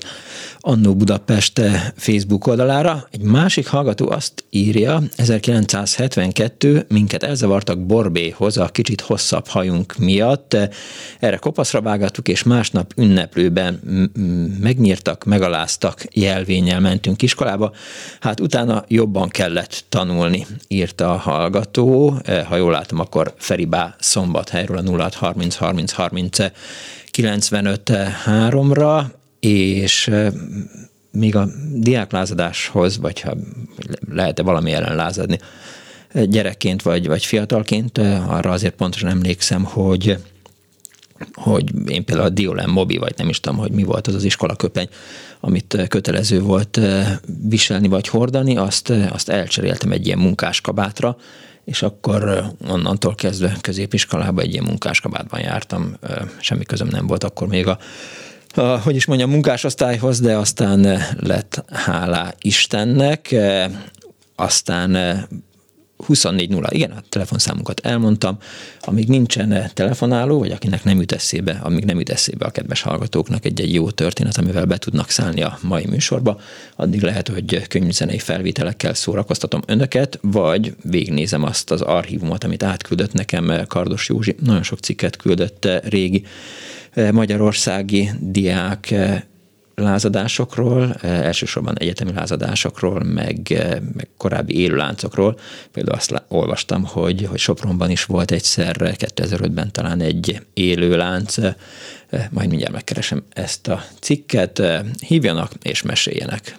Annó Budapest Facebook oldalára. Egy másik hallgató azt írja, 1972 minket elzavartak Borbéhoz a kicsit hosszabb hajunk miatt. Erre kopaszra vágattuk, és másnap ünneplőben megnyírtak, megaláztak, jelvényel mentünk iskolába. Hát utána jobban kellett tanulni, írta a hallgató hallgató, eh, ha jól látom, akkor Feribá szombathelyről a 0 30 30 30 95 3-ra, és eh, még a diáklázadáshoz, vagy ha lehet-e valami ellen lázadni, eh, gyerekként vagy, vagy fiatalként, arra azért pontosan emlékszem, hogy hogy én például a Diolem Mobi, vagy nem is tudom, hogy mi volt az az iskolaköpeny, amit kötelező volt viselni vagy hordani, azt, azt elcseréltem egy ilyen munkáskabátra, és akkor onnantól kezdve középiskolába egy ilyen munkáskabátban jártam, semmi közöm nem volt akkor még a, a hogy is mondjam, munkásosztályhoz, de aztán lett hálá Istennek, aztán 24.0, igen, a telefonszámunkat elmondtam, amíg nincsen telefonáló, vagy akinek nem jut eszébe, amíg nem jut eszébe a kedves hallgatóknak egy-egy jó történet, amivel be tudnak szállni a mai műsorba, addig lehet, hogy könyvzenei felvételekkel szórakoztatom önöket, vagy végnézem azt az archívumot, amit átküldött nekem Kardos Józsi, nagyon sok cikket küldött régi magyarországi diák lázadásokról, eh, elsősorban egyetemi lázadásokról, meg, eh, meg korábbi élőláncokról. Például azt olvastam, hogy, hogy Sopronban is volt egyszer 2005-ben talán egy élőlánc, eh, majd mindjárt megkeresem ezt a cikket, hívjanak és meséljenek.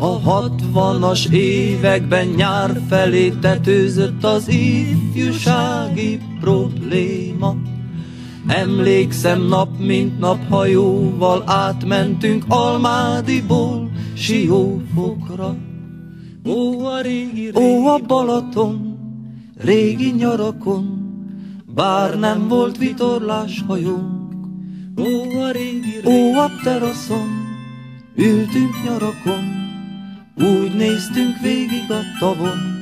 A hatvanas években nyár felé tetőzött az ifjúsági probléma. Emlékszem nap mint nap hajóval átmentünk Almádiból Siófokra. Ó a régi, régi Ó a Balaton, régi nyarakon, bár nem volt vitorlás hajónk. Ó a régi, régi Ó a teraszon, ültünk nyarakon, úgy néztünk végig a tavon.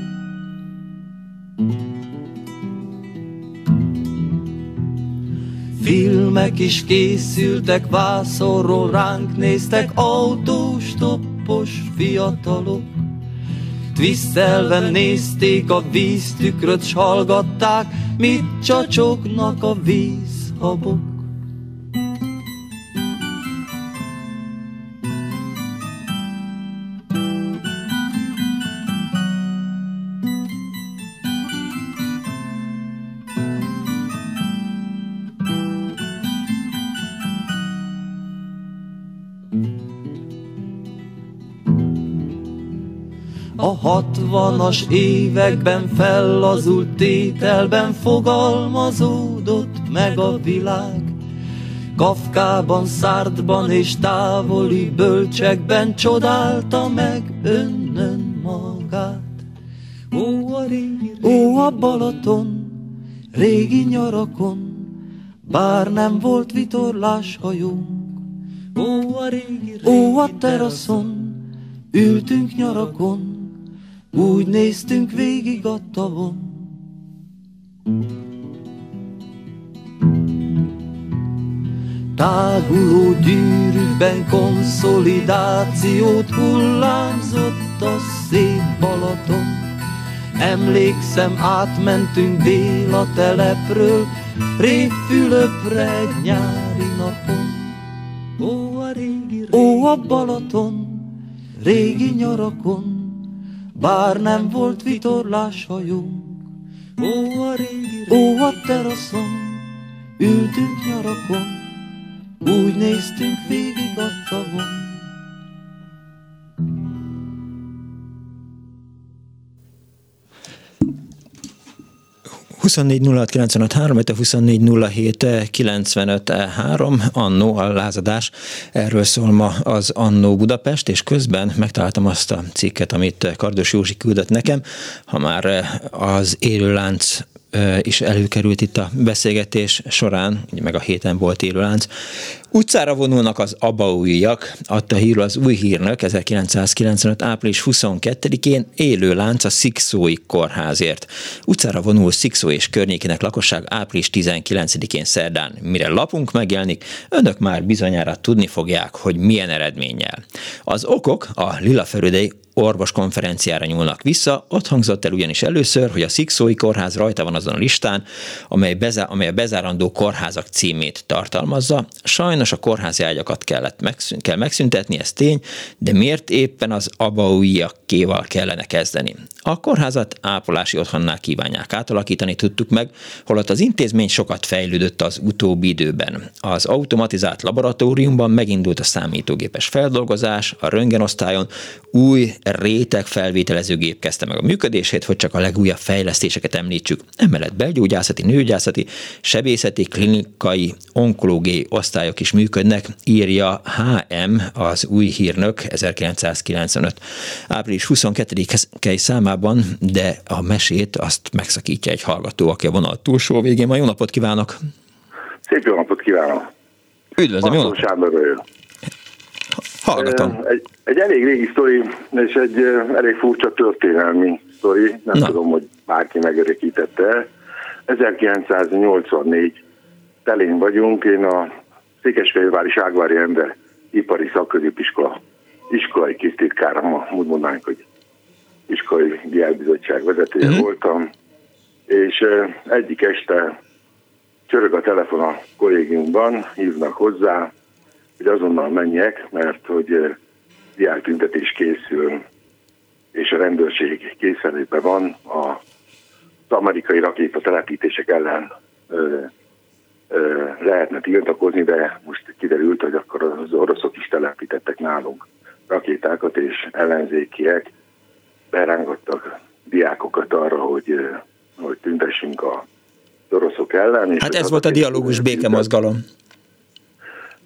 Filmek is készültek, vászorról ránk néztek autós, toppos fiatalok. Twisztelve nézték a víztükröt, s hallgatták, mit csacsognak a vízhabok. Hatvanas években fellazult tételben fogalmazódott meg a világ. Kafkában, Szártban és távoli bölcsekben csodálta meg önnön magát. Ó, a régi, régi. Ó, a Balaton, régi nyarakon, bár nem volt vitorlás hajónk. Ó, a régi, régi Ó, a teraszon, ültünk nyarakon, úgy néztünk végig a tavon. Táguló gyűrűkben konszolidációt hullámzott a szép Balaton. Emlékszem, átmentünk Béla telepről, Révfülöpre egy nyári napon. Ó, a régi, régi Ó, a Balaton, régi nyarakon, bár nem volt vitorlás hajónk. Ó, a régi, régi ó, a teraszon, ültünk nyarakon, úgy néztünk végig a tavon. 24 a 24 annó a lázadás. Erről szól ma az Annó Budapest, és közben megtaláltam azt a cikket, amit Kardos Józsi küldött nekem, ha már az élőlánc is előkerült itt a beszélgetés során, meg a héten volt élőlánc. Utcára vonulnak az abaújjak, adta hírul az új hírnök 1995. április 22-én élő lánc a Szikszói kórházért. Utcára vonul Szikszó és környékének lakosság április 19-én szerdán. Mire lapunk megjelenik, önök már bizonyára tudni fogják, hogy milyen eredménnyel. Az okok a Lila Ferödei orvos konferenciára nyúlnak vissza. Ott hangzott el ugyanis először, hogy a Szikszói kórház rajta van azon a listán, amely, bezá- amely a bezárandó kórházak címét tartalmazza. Sajnos a kórházi ágyakat kellett megszűn- kell megszüntetni, ez tény, de miért éppen az abauiakéval kellene kezdeni? A kórházat ápolási otthonnál kívánják átalakítani, tudtuk meg, holott az intézmény sokat fejlődött az utóbbi időben. Az automatizált laboratóriumban megindult a számítógépes feldolgozás, a röntgenosztályon új réteg felvételezőgép kezdte meg a működését, hogy csak a legújabb fejlesztéseket említsük. Emellett belgyógyászati, nőgyászati, sebészeti, klinikai, onkológiai osztályok is működnek, írja HM, az új hírnök 1995. április 22-i számában, de a mesét azt megszakítja egy hallgató, aki a vonal túlsó végén. Ma jó napot kívánok! Szép jó napot kívánok! Üdvözlöm, jó napot! Sándor Hallgatom. Egy, egy elég régi sztori, és egy elég furcsa történelmi sztori, nem Na. tudom, hogy bárki megörökítette. 1984 telén vagyunk, én a Székesfehérvári Ságvári Ember ipari szakközépiskola iskolai kisztitkára, ma úgy mondanánk, hogy iskolai diákbizottság vezetője uh-huh. voltam, és egyik este csörög a telefon a kollégiumban, hívnak hozzá, hogy azonnal menjek, mert hogy diáktüntetés készül, és a rendőrség készenlétben van a az amerikai rakéta telepítések ellen ö, lehetne tiltakozni, de most kiderült, hogy akkor az oroszok is telepítettek nálunk rakétákat, és ellenzékiek berángattak diákokat arra, hogy, hogy tüntessünk a oroszok ellen. És hát ez volt a dialógus békemozgalom.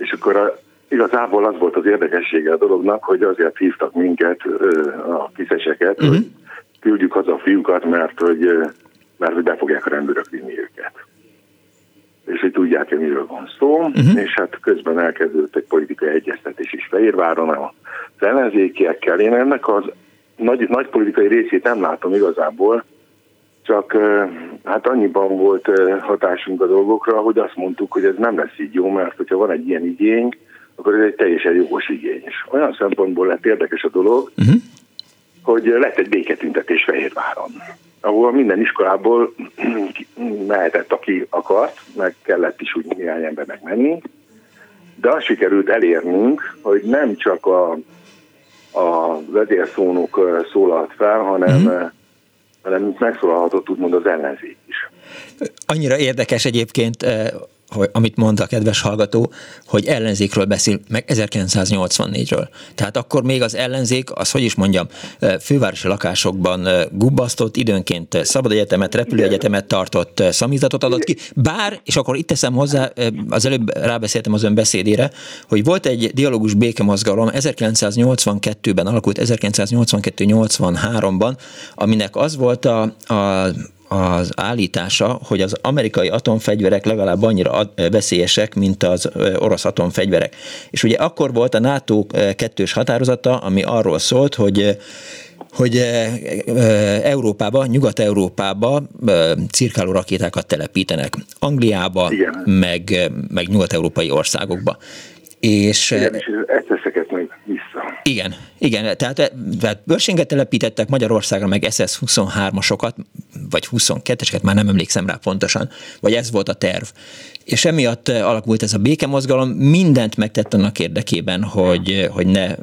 És akkor a, igazából az volt az érdekessége a dolognak, hogy azért hívtak minket, a kiszeseket, uh-huh. hogy küldjük haza a fiúkat, mert hogy, mert hogy be fogják a rendőrök vinni őket. És hogy tudják-e, miről van szó, uh-huh. és hát közben elkezdődött egy politikai egyeztetés is Fehérváron az ellenzékiekkel. Én ennek az nagy, nagy politikai részét nem látom igazából, csak hát annyiban volt hatásunk a dolgokra, hogy azt mondtuk, hogy ez nem lesz így jó, mert hogyha van egy ilyen igény, akkor ez egy teljesen jogos igény. És olyan szempontból lett érdekes a dolog, uh-huh. hogy lett egy béketüntetés Fehérváron, ahol minden iskolából mehetett, aki akart, meg kellett is úgy néhány embernek menni, de azt sikerült elérnünk, hogy nem csak a, a vezérszónok szólalt fel, hanem uh-huh hanem megszólalhatott úgymond az ellenzék is. Annyira érdekes egyébként hogy, amit mond a kedves hallgató, hogy ellenzékről beszél, meg 1984-ről. Tehát akkor még az ellenzék, az hogy is mondjam, fővárosi lakásokban gubbasztott, időnként szabad egyetemet, repülőegyetemet tartott, szamizatot adott ki, bár, és akkor itt teszem hozzá, az előbb rábeszéltem az ön beszédére, hogy volt egy dialógus békemozgalom, 1982-ben alakult, 1982-83-ban, aminek az volt a, a az állítása, hogy az amerikai atomfegyverek legalább annyira veszélyesek, mint az orosz atomfegyverek. És ugye akkor volt a NATO kettős határozata, ami arról szólt, hogy hogy Európába, Nyugat-Európába cirkáló rakétákat telepítenek. Angliába, Igen. meg, meg nyugat-európai országokba. És, igen, és ezt vissza. Igen, igen, tehát, tehát bőrséget telepítettek Magyarországra, meg SS-23-asokat, vagy 22-eseket, már nem emlékszem rá pontosan, vagy ez volt a terv. És emiatt alakult ez a békemozgalom, mindent megtett annak érdekében, hogy, hogy ne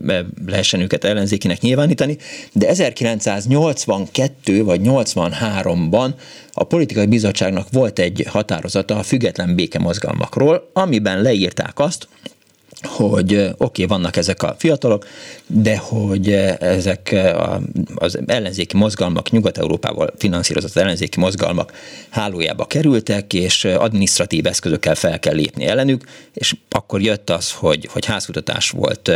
lehessen őket ellenzékinek nyilvánítani, de 1982 vagy 83-ban a politikai bizottságnak volt egy határozata a független békemozgalmakról, amiben leírták azt, hogy oké, okay, vannak ezek a fiatalok, de hogy ezek az ellenzéki mozgalmak, Nyugat-Európával finanszírozott ellenzéki mozgalmak hálójába kerültek, és administratív eszközökkel fel kell lépni ellenük, és akkor jött az, hogy, hogy házkutatás volt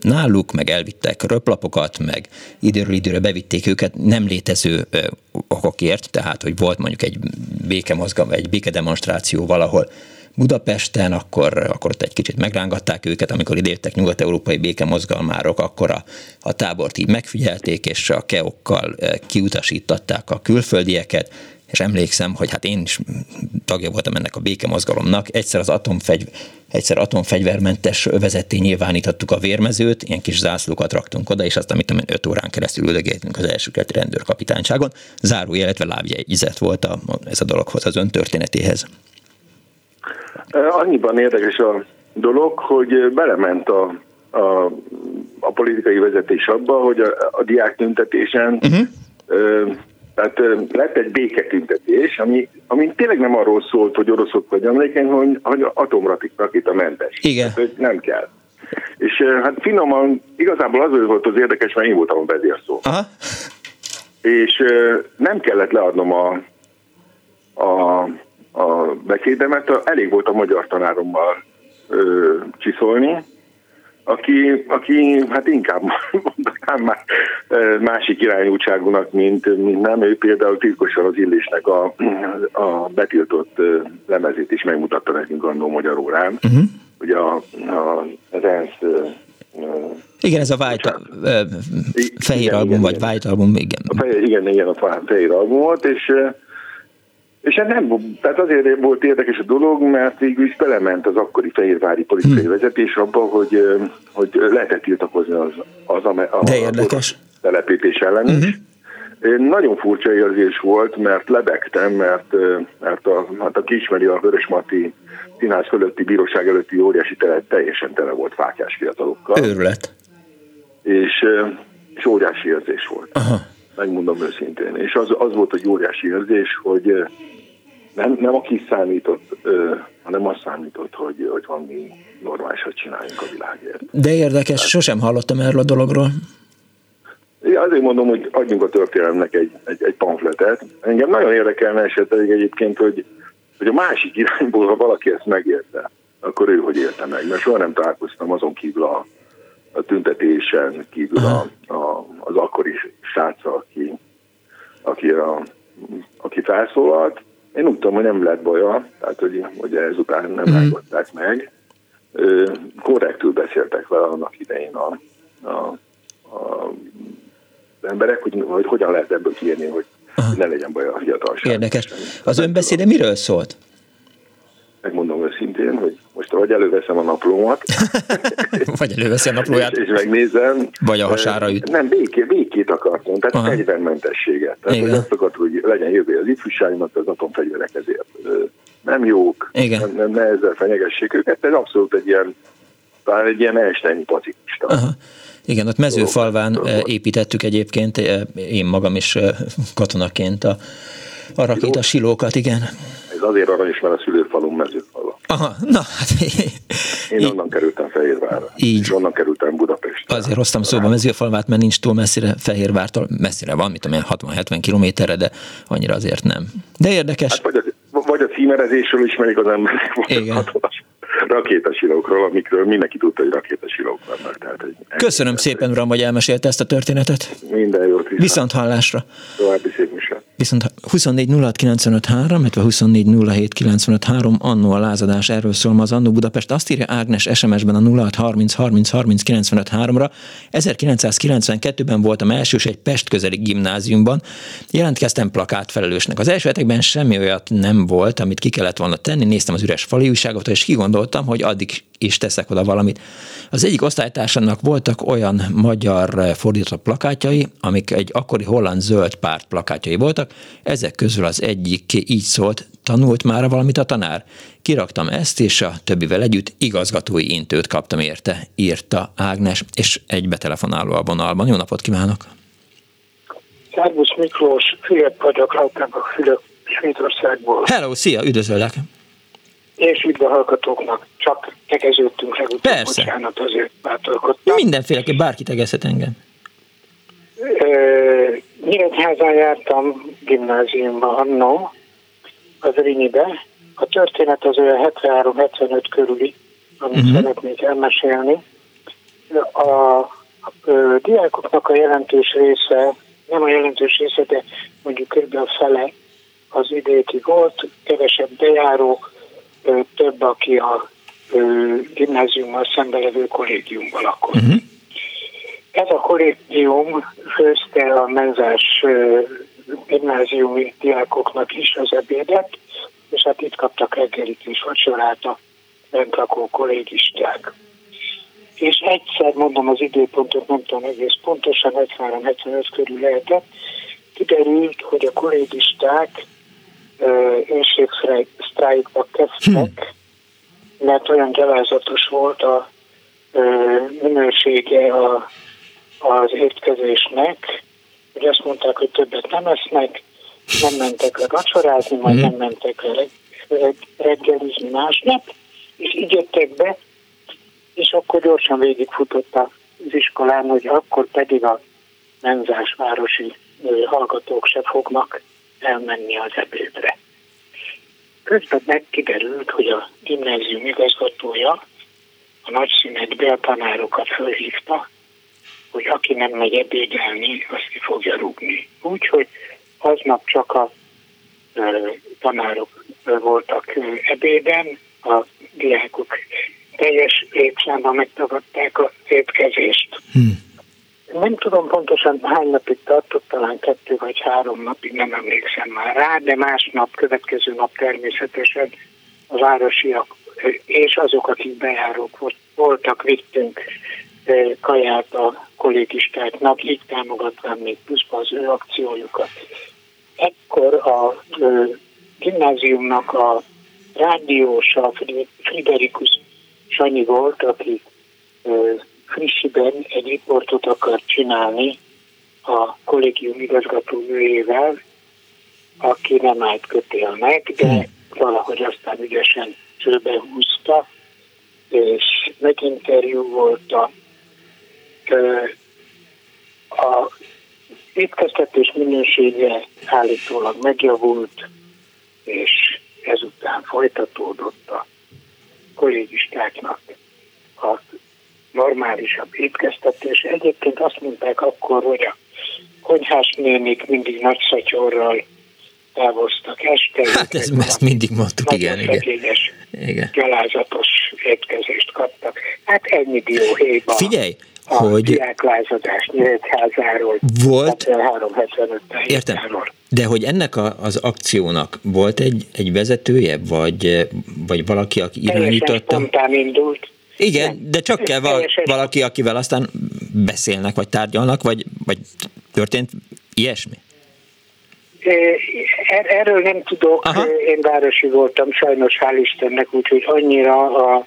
náluk, meg elvittek röplapokat, meg időről időre bevitték őket nem létező okokért, tehát hogy volt mondjuk egy békemozgalom, egy békedemonstráció valahol, Budapesten, akkor, akkor ott egy kicsit megrángatták őket, amikor idértek nyugat-európai békemozgalmárok, akkor a, a tábort így megfigyelték, és a keokkal eh, kiutasítatták a külföldieket, és emlékszem, hogy hát én is tagja voltam ennek a békemozgalomnak, egyszer az atomfegy, egyszer atomfegyvermentes övezetté nyilvánítottuk a vérmezőt, ilyen kis zászlókat raktunk oda, és azt, amit 5 órán keresztül üldögéltünk az első keleti rendőrkapitányságon. Záró, illetve lábjegyzet volt a, ez a dologhoz, az ön történetéhez. Annyiban érdekes a dolog, hogy belement a, a, a politikai vezetés abba, hogy a, a diák tüntetésen uh-huh. ö, tehát lett egy béketüntetés, ami, ami tényleg nem arról szólt, hogy oroszok vagy amerikai, hogy, hogy atomrakéta mentes. Igen. Tehát, hogy nem kell. És hát finoman, igazából az volt az érdekes, mert én voltam a vezérszó. Aha. És nem kellett leadnom a, a a beszédemet, elég volt a magyar tanárommal ö, csiszolni, aki, aki hát inkább mondanám már másik irányúságúnak, mint, mint nem. Ő például titkosan az illésnek a, a betiltott lemezét is megmutatta nekünk annó magyar órán. Uh-huh. Ugye a, a, az ENSZ igen, ez a White, fehér igen, album, igen, vagy White album, igen. A fehér, igen, igen, a fehér album volt, és és hát nem, tehát azért volt érdekes a dolog, mert végül is belement az akkori fehérvári politikai hmm. vezetés abba, hogy, hogy lehetett tiltakozni az, az a, a, De érdekes. a telepítés ellen is. Uh-huh. Nagyon furcsa érzés volt, mert lebegtem, mert, mert a, hát aki ismeri a Vörösmati színház fölötti bíróság előtti óriási tele teljesen tele volt fákás fiatalokkal. Őrület. És, és óriási érzés volt. Aha megmondom őszintén. És az, az volt egy óriási érzés, hogy, nem, nem a kis számított, hanem az számított, hogy, hogy valami normálisat csináljunk a világért. De érdekes, sosem hallottam erről a dologról. Én azért mondom, hogy adjunk a történelemnek egy, egy, egy pamfletet. Engem nagyon érdekelne esetleg egyébként, hogy, hogy a másik irányból, ha valaki ezt megérte, akkor ő hogy érte meg. Mert soha nem találkoztam azon kívül a, a tüntetésen, kívül a, a, az akkori srác, aki, aki, a, aki felszólalt. Én úgy tudom, hogy nem lett baja, tehát hogy, hogy ezután nem mm. meg. Korrektül beszéltek vele annak idején a, a, a emberek, hogy, hogy hogyan lehet ebből kiérni, hogy Aha. ne legyen baj a fiatalság. Érdekes. Az önbeszéde miről szólt? Megmondom őszintén, hogy most vagy előveszem a naplómat, vagy előveszi a naplóját, és, és megnézem. Vagy a hasára üt. Nem, békét, békét akartam, tehát Aha. fegyvermentességet. Tehát, Igen. azt akart, hogy legyen jövő az ifjúságnak, az atomfegyverek ezért nem jók, Igen. Nem, nem, ne ezzel fenyegessék őket, ez abszolút egy ilyen, talán egy ilyen Einstein pacifista. Aha. Igen, ott mezőfalván építettük egyébként, én magam is katonaként a, a rakétasilókat, igen. Ez azért aranyos, mert a szülőfalum mezőfalva. Aha, na hát... Én onnan kerültem Fehérvárra. Így. És onnan kerültem Budapestre. Azért hoztam szóba mezőfalvát, mert nincs túl messzire Fehérvártól. Messzire van, mit tudom 60-70 kilométerre, de annyira azért nem. De érdekes. Hát vagy, a, vagy a címerezésről ismerik az emberek. Igen rakétasilókról, amikről mindenki tudta, hogy rakétasilók vannak. Tehát, hogy Köszönöm szépen, uram, hogy elmesélte ezt a történetet. Minden jót. Viszont, viszont hallásra. További szép műsor. Viszont 24 illetve 24 annó a lázadás, erről szól ma az Annó Budapest. Azt írja Ágnes SMS-ben a 06 30 30 30 ra 1992-ben voltam elsős egy Pest közeli gimnáziumban. Jelentkeztem plakátfelelősnek. Az első hetekben semmi olyat nem volt, amit ki kellett volna tenni. Néztem az üres fali újságot, és kigondoltam, hogy addig is teszek oda valamit. Az egyik osztálytársamnak voltak olyan magyar fordított plakátjai, amik egy akkori holland zöld párt plakátjai voltak, ezek közül az egyik így szólt, tanult már valamit a tanár? Kiraktam ezt, és a többivel együtt igazgatói intőt kaptam érte, írta Ágnes, és egy betelefonáló a vonalban. Jó napot kívánok! Szervusz Miklós, Filip vagyok, Lauterbach Fülöp, Svédországból. Hello, szia, üdvözöllek! És üdv a hallgatóknak, csak tegeződtünk legutóbb, Persze. bocsánat, azért bátorkodtam. Mindenféleképp bárki tegezhet engem. Nyíregyházán jártam gimnáziumba annó, az Rinyibe. A történet az olyan 73-75 körüli, amit uh-huh. szeretnék elmesélni. A, a, a diákoknak a jelentős része, nem a jelentős része, de mondjuk kb. a fele az idéti volt, kevesebb bejáró, több, aki a gimnáziummal szemben levő kollégiumban lakott. Uh-huh. Ez a kollégium főzte a menzás gimnáziumi diákoknak is az ebédet, és hát itt kaptak reggelit és vacsorát a bent lakó kollégisták. És egyszer, mondom az időpontot, nem tudom egész pontosan, 73-75 körül lehetett, kiderült, hogy a kollégisták éjségsztrájkba kezdtek, hm. mert olyan gyalázatos volt a minősége a, az étkezésnek, hogy azt mondták, hogy többet nem esznek, nem mentek le vacsorázni, majd hm. nem mentek le reggelizni másnap, és így jöttek be, és akkor gyorsan végigfutott az iskolán, hogy akkor pedig a menzás városi hallgatók se fognak elmenni az ebédre. Közben megkiderült, hogy a gimnázium igazgatója a nagyszünetbe a tanárokat fölhívta, hogy aki nem megy ebédelni, azt ki fogja rúgni. Úgyhogy aznap csak a tanárok voltak ebéden, a diákok teljes létszámban megtagadták a étkezést. Hmm. Nem tudom pontosan hány napig tartott, talán kettő vagy három napig, nem emlékszem már rá, de másnap, következő nap természetesen a városiak és azok, akik bejárók voltak, vittünk kaját a kollégistáknak, így támogatva még pluszba az ő akciójukat. Ekkor a gimnáziumnak a rádiósa Friderikus Sanyi volt, aki frissiben egy riportot akar csinálni a kollégium igazgatónőjével, aki nem állt kötélnek, de hmm. valahogy aztán ügyesen csőbe húzta, és meginterjú volt a, a étkeztetés minősége állítólag megjavult, és ezután folytatódott a kollégistáknak a normálisabb étkeztetés. Egyébként azt mondták akkor, hogy a konyhás nénik mindig nagy szatyorral távoztak este. Hát ez, ezt mindig mondtuk, igen, igen. igen. gyalázatos étkezést kaptak. Hát ennyi dióhéjban. Figyelj, a hogy... diáklázadás Nyíregyházáról. Volt... 375 Értem. De hogy ennek a, az akciónak volt egy, egy vezetője, vagy, vagy valaki, aki irányította? Teljesen indult. Igen, Nem. de csak kell val- valaki, akivel aztán beszélnek, vagy tárgyalnak, vagy, vagy történt ilyesmi? Er, erről nem tudok, Aha. én városi voltam, sajnos hál' Istennek, úgyhogy annyira a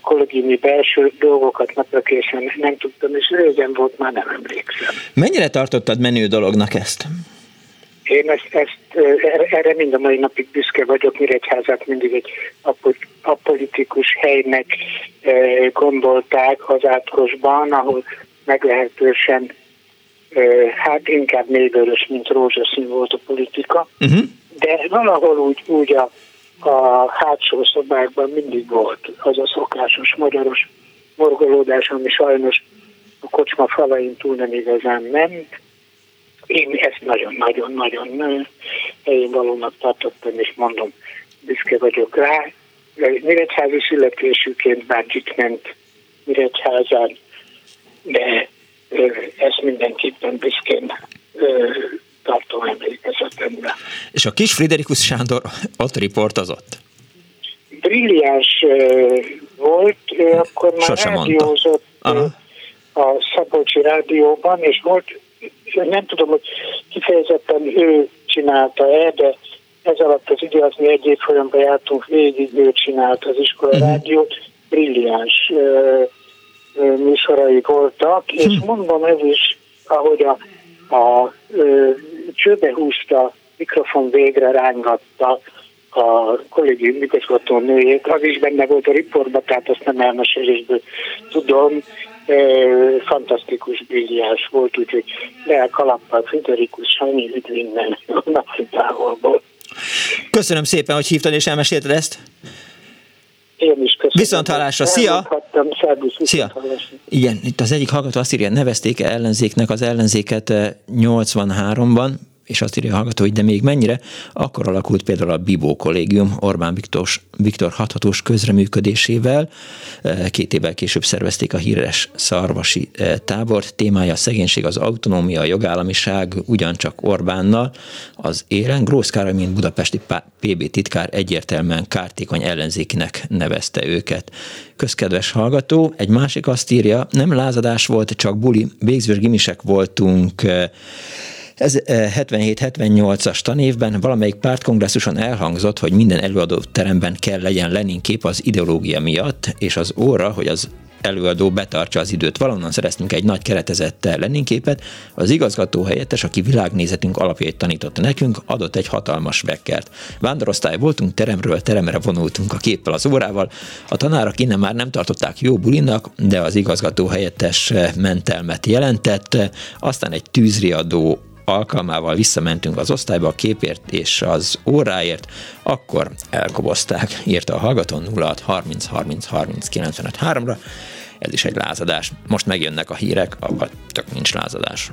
kollégiumi belső dolgokat naprakészen nem tudtam, és régen volt, már nem emlékszem. Mennyire tartottad menő dolognak ezt? Én ezt, ezt erre mind a mai napig büszke vagyok, Nyíregyházát mindig egy apolitikus helynek gondolták az átkosban, ahol meglehetősen hát inkább mélyvörös, mint rózsaszín volt a politika, uh-huh. de valahol úgy, úgy a, a hátsó szobákban mindig volt az a szokásos magyaros morgolódás, ami sajnos a kocsma falain túl nem igazán ment. Én ezt nagyon-nagyon-nagyon valónak tartottam, és mondom, büszke vagyok rá. Nyíregyházi születésűként bár ment Nyíregyházán, de ezt mindenképpen büszkén tartom emlékezetemben. És a kis Friderikus Sándor ott riportozott? Brilliáns volt, ő akkor már Sosem rádiózott a Szabolcsi rádióban, és volt, nem tudom, hogy kifejezetten ő csinálta-e, de ez alatt az idő, az mi egy évfolyamban jártunk végig, ő csinált az iskola uh-huh. rádiót, brilliáns műsorai voltak, és hm. mondom ez is, ahogy a, a ö, csőbe húzta, mikrofon végre rángatta a kollégium igazgató nőjét, az is benne volt a riportban, tehát azt nem elmesélésből tudom, fantasztikus brilliás volt, úgyhogy Leel Kalappal, Friderikus, Sanyi, üdv innen a távolból. Köszönöm szépen, hogy hívtad és elmesélted ezt. Én is köszönöm. Viszont hallásra, szia! Szia! Igen, itt az egyik hallgató azt írja, nevezték ellenzéknek az ellenzéket 83-ban, eh, és azt írja a hallgató, hogy de még mennyire, akkor alakult például a Bibó kollégium Orbán Viktor, Viktor hathatós közreműködésével. E, két évvel később szervezték a híres szarvasi e, tábort. Témája a szegénység, az autonómia, a jogállamiság, ugyancsak Orbánnal. Az élen Grósz Károly, mint budapesti PB titkár egyértelműen kártékony ellenzékinek nevezte őket. Közkedves hallgató, egy másik azt írja, nem lázadás volt, csak buli, végzős gimisek voltunk, e, ez 77-78-as eh, tanévben valamelyik pártkongresszuson elhangzott, hogy minden előadó teremben kell legyen Lenin kép az ideológia miatt, és az óra, hogy az előadó betartsa az időt. Valonnan szereztünk egy nagy keretezett Lenin képet, az igazgató helyettes, aki világnézetünk alapjait tanította nekünk, adott egy hatalmas vekkert. Vándorosztály voltunk, teremről teremre vonultunk a képpel az órával. A tanárok innen már nem tartották jó bulinak, de az igazgató helyettes mentelmet jelentett. Aztán egy tűzriadó alkalmával visszamentünk az osztályba a képért és az óráért, akkor elkobozták, írta a hallgató 06 30 30 30 95 3-ra. Ez is egy lázadás. Most megjönnek a hírek, abban tök nincs lázadás.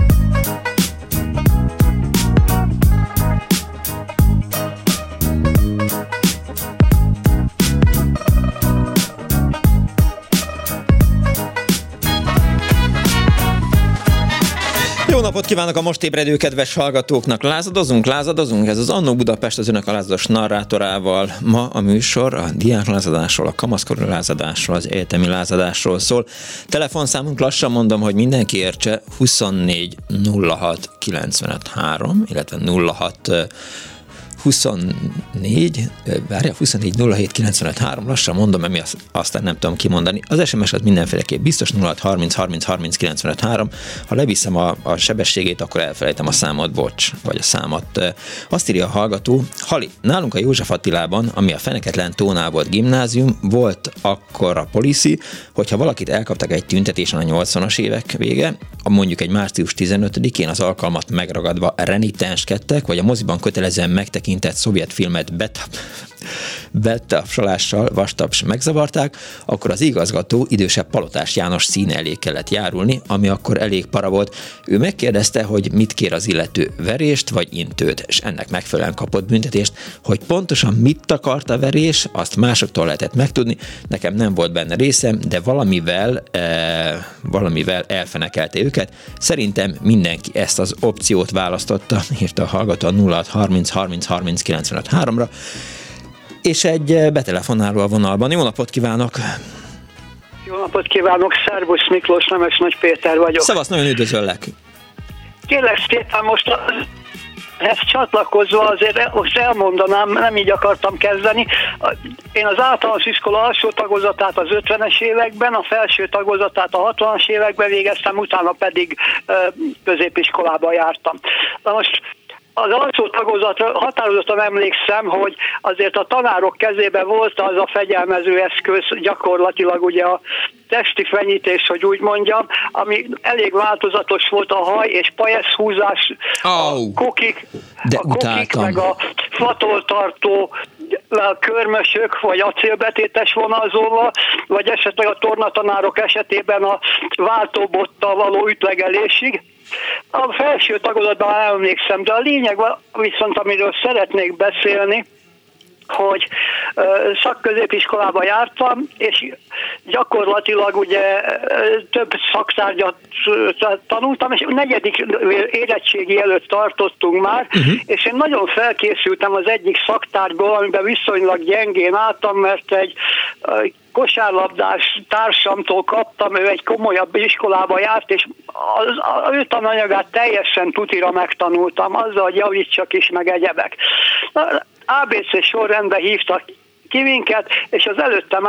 Napot kívánok a most ébredő kedves hallgatóknak! Lázadozunk, lázadozunk? Ez az Annó Budapest az önök alázados narrátorával. Ma a műsor a diák lázadásról, a kamaszkorú lázadásról, az egyetemi lázadásról szól. Telefonszámunk lassan mondom, hogy mindenki értse 24 06 95 3, illetve 06 24, várja, 24 07 95 3, lassan mondom, mert mi azt, aztán nem tudom kimondani. Az SMS-et mindenféleképp biztos 06 30 30 30 95 3. Ha leviszem a, a sebességét, akkor elfelejtem a számot, bocs, vagy a számot. Azt írja a hallgató, Hali, nálunk a József Attilában, ami a Feneketlen tónál volt gimnázium, volt akkor a polici, hogyha valakit elkaptak egy tüntetésen a 80-as évek vége, mondjuk egy március 15-én az alkalmat megragadva renitenskedtek, vagy a moziban kötelezően megtekintett tekintett szovjet filmet bet, betapsolással vastaps megzavarták, akkor az igazgató idősebb Palotás János szín elé kellett járulni, ami akkor elég para volt. Ő megkérdezte, hogy mit kér az illető, verést vagy intőt, és ennek megfelelően kapott büntetést, hogy pontosan mit akart a verés, azt másoktól lehetett megtudni, nekem nem volt benne részem, de valamivel, e, valamivel elfenekelte őket. Szerintem mindenki ezt az opciót választotta, írta a hallgató a 06 30 30 30 95 3-ra, és egy eh, betelefonáló a vonalban. Jó napot kívánok! Jó napot kívánok, Szervusz Miklós, Nemes Nagy Péter vagyok. Szavasz, nagyon üdvözöllek! Kérlek szépen most a ezt csatlakozva azért most elmondanám, nem így akartam kezdeni. Én az általános iskola alsó tagozatát az 50-es években, a felső tagozatát a 60-as években végeztem, utána pedig középiskolába jártam. Na most az alsó tagozatra határozottan emlékszem, hogy azért a tanárok kezében volt az a fegyelmező eszköz, gyakorlatilag ugye a testi fenyítés, hogy úgy mondjam, ami elég változatos volt a haj és húzás, oh, a kokik, de a kokik meg a fatoltartó a körmösök, vagy acélbetétes vonalzóval, vagy esetleg a tornatanárok esetében a váltóbottal való ütlegelésig. A felső tagozatban emlékszem, de a lényeg viszont, amiről szeretnék beszélni, hogy szakközépiskolába jártam, és gyakorlatilag ugye több szaktárgyat tanultam, és negyedik érettségi előtt tartottunk már, uh-huh. és én nagyon felkészültem az egyik szaktárgyból, amiben viszonylag gyengén álltam, mert egy kosárlabdás társamtól kaptam, ő egy komolyabb iskolába járt, és az, az ő tananyagát teljesen tutira megtanultam, azzal, hogy javítsak is, meg egyebek. ABC sorrendbe hívtak ki minket, és az előttem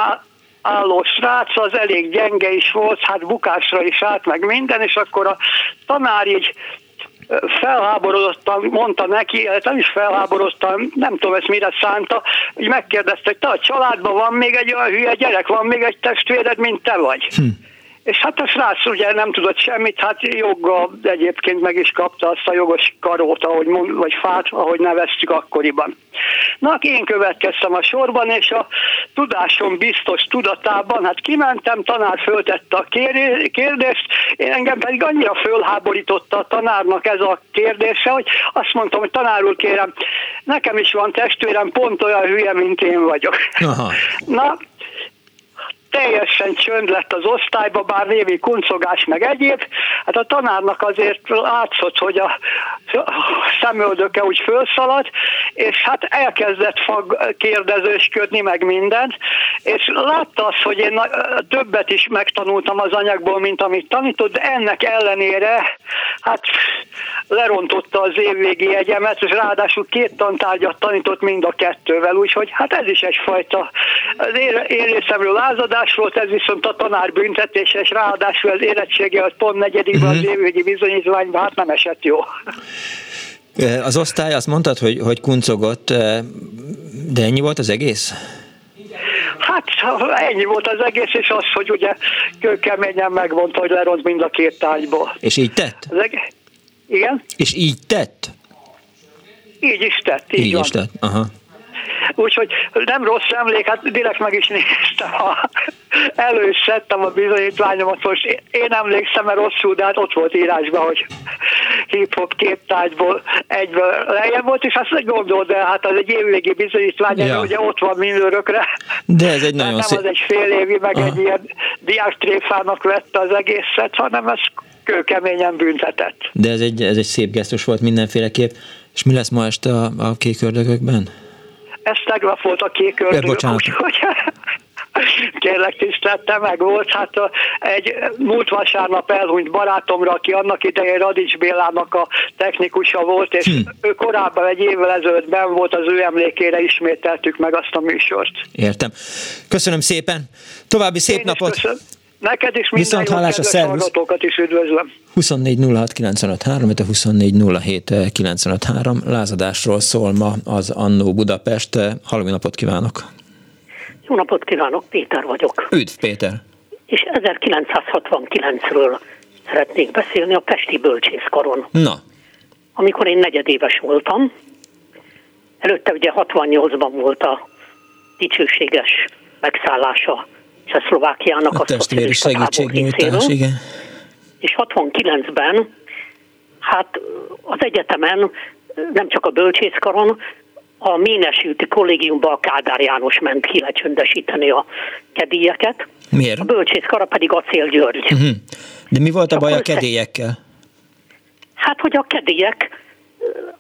álló srác az elég gyenge is volt, hát bukásra is állt meg minden, és akkor a tanár így felháborodottan mondta neki, nem is felháborodottan, nem tudom ezt mire szánta, hogy megkérdezte, hogy te a családban van még egy olyan hülye gyerek, van még egy testvéred, mint te vagy. Hm. És hát a srác ugye nem tudott semmit, hát joggal egyébként meg is kapta azt a jogos karót, ahogy mond, vagy fát, ahogy neveztük akkoriban. Na, hát én következtem a sorban, és a tudásom biztos tudatában, hát kimentem, tanár föltette a kérdést, én engem pedig annyira fölháborította a tanárnak ez a kérdése, hogy azt mondtam, hogy tanár úr kérem, nekem is van testvérem, pont olyan hülye, mint én vagyok. Aha. Na, teljesen csönd lett az osztályba, bár névi kuncogás meg egyéb. Hát a tanárnak azért látszott, hogy a szemöldöke úgy fölszaladt, és hát elkezdett fag kérdezősködni meg mindent, és látta azt, hogy én többet is megtanultam az anyagból, mint amit tanított, de ennek ellenére hát lerontotta az évvégi egyemet, és ráadásul két tantárgyat tanított mind a kettővel, úgyhogy hát ez is egyfajta az én részemről lázadás, más volt ez viszont a tanár büntetése, és ráadásul az érettsége az pont negyedikben uh-huh. az mhm. évügyi bizonyítványban, hát nem esett jó. Az osztály, azt mondtad, hogy, hogy kuncogott, de ennyi volt az egész? Hát ennyi volt az egész, és az, hogy ugye kőkeményen megmondta, hogy leront mind a két tárgyból. És így tett? Az eg- Igen? És így tett? Így is tett, így, így van. is tett, aha. Úgyhogy nem rossz emlék, hát direkt meg is néztem, a, elő is szedtem a bizonyítványomat, most én emlékszem, mert rosszul, de hát ott volt írásban, hogy hívott képtárgyból egyből lejjebb volt, és azt gondolod de hát az egy évvégi bizonyítvány, ja. ugye ott van minőrökre. De ez egy nagyon nem szép... az egy fél évi, meg Aha. egy ilyen diáktréfának vette az egészet, hanem ez kőkeményen büntetett. De ez egy, ez egy szép gesztus volt mindenféleképp. És mi lesz ma este a, a kék ördögökben? Ez tegnap volt a kék ördög, úgyhogy kérlek tiszteltem, meg volt. Hát egy múlt vasárnap elhunyt barátomra, aki annak idején Radics Bélának a technikusa volt, és hm. ő korábban egy évvel ezelőtt ben volt, az ő emlékére ismételtük meg azt a műsort. Értem. Köszönöm szépen. További szép Én napot. Köszönöm. Neked is minden Viszont hallás a szervusz. is üdvözlöm. 24 06 95 3, 24 07 95 3. Lázadásról szól ma az Annó Budapest. Halló napot kívánok! Jó napot kívánok, Péter vagyok. Üdv, Péter! És 1969-ről szeretnék beszélni a Pesti Bölcsészkaron. Na. Amikor én negyedéves voltam, előtte ugye 68-ban volt a dicsőséges megszállása Csehszlovákiának. A testvéri segítségnyújtás, igen. És 69-ben hát az egyetemen nem csak a bölcsészkaron, a Ménesülti kollégiumban a Kádár János ment ki lecsöndesíteni a kedélyeket. Miért? A bölcsészkara pedig Acél György. Uh-huh. De mi volt a baj a kedélyekkel? Hát, hogy a kedélyek,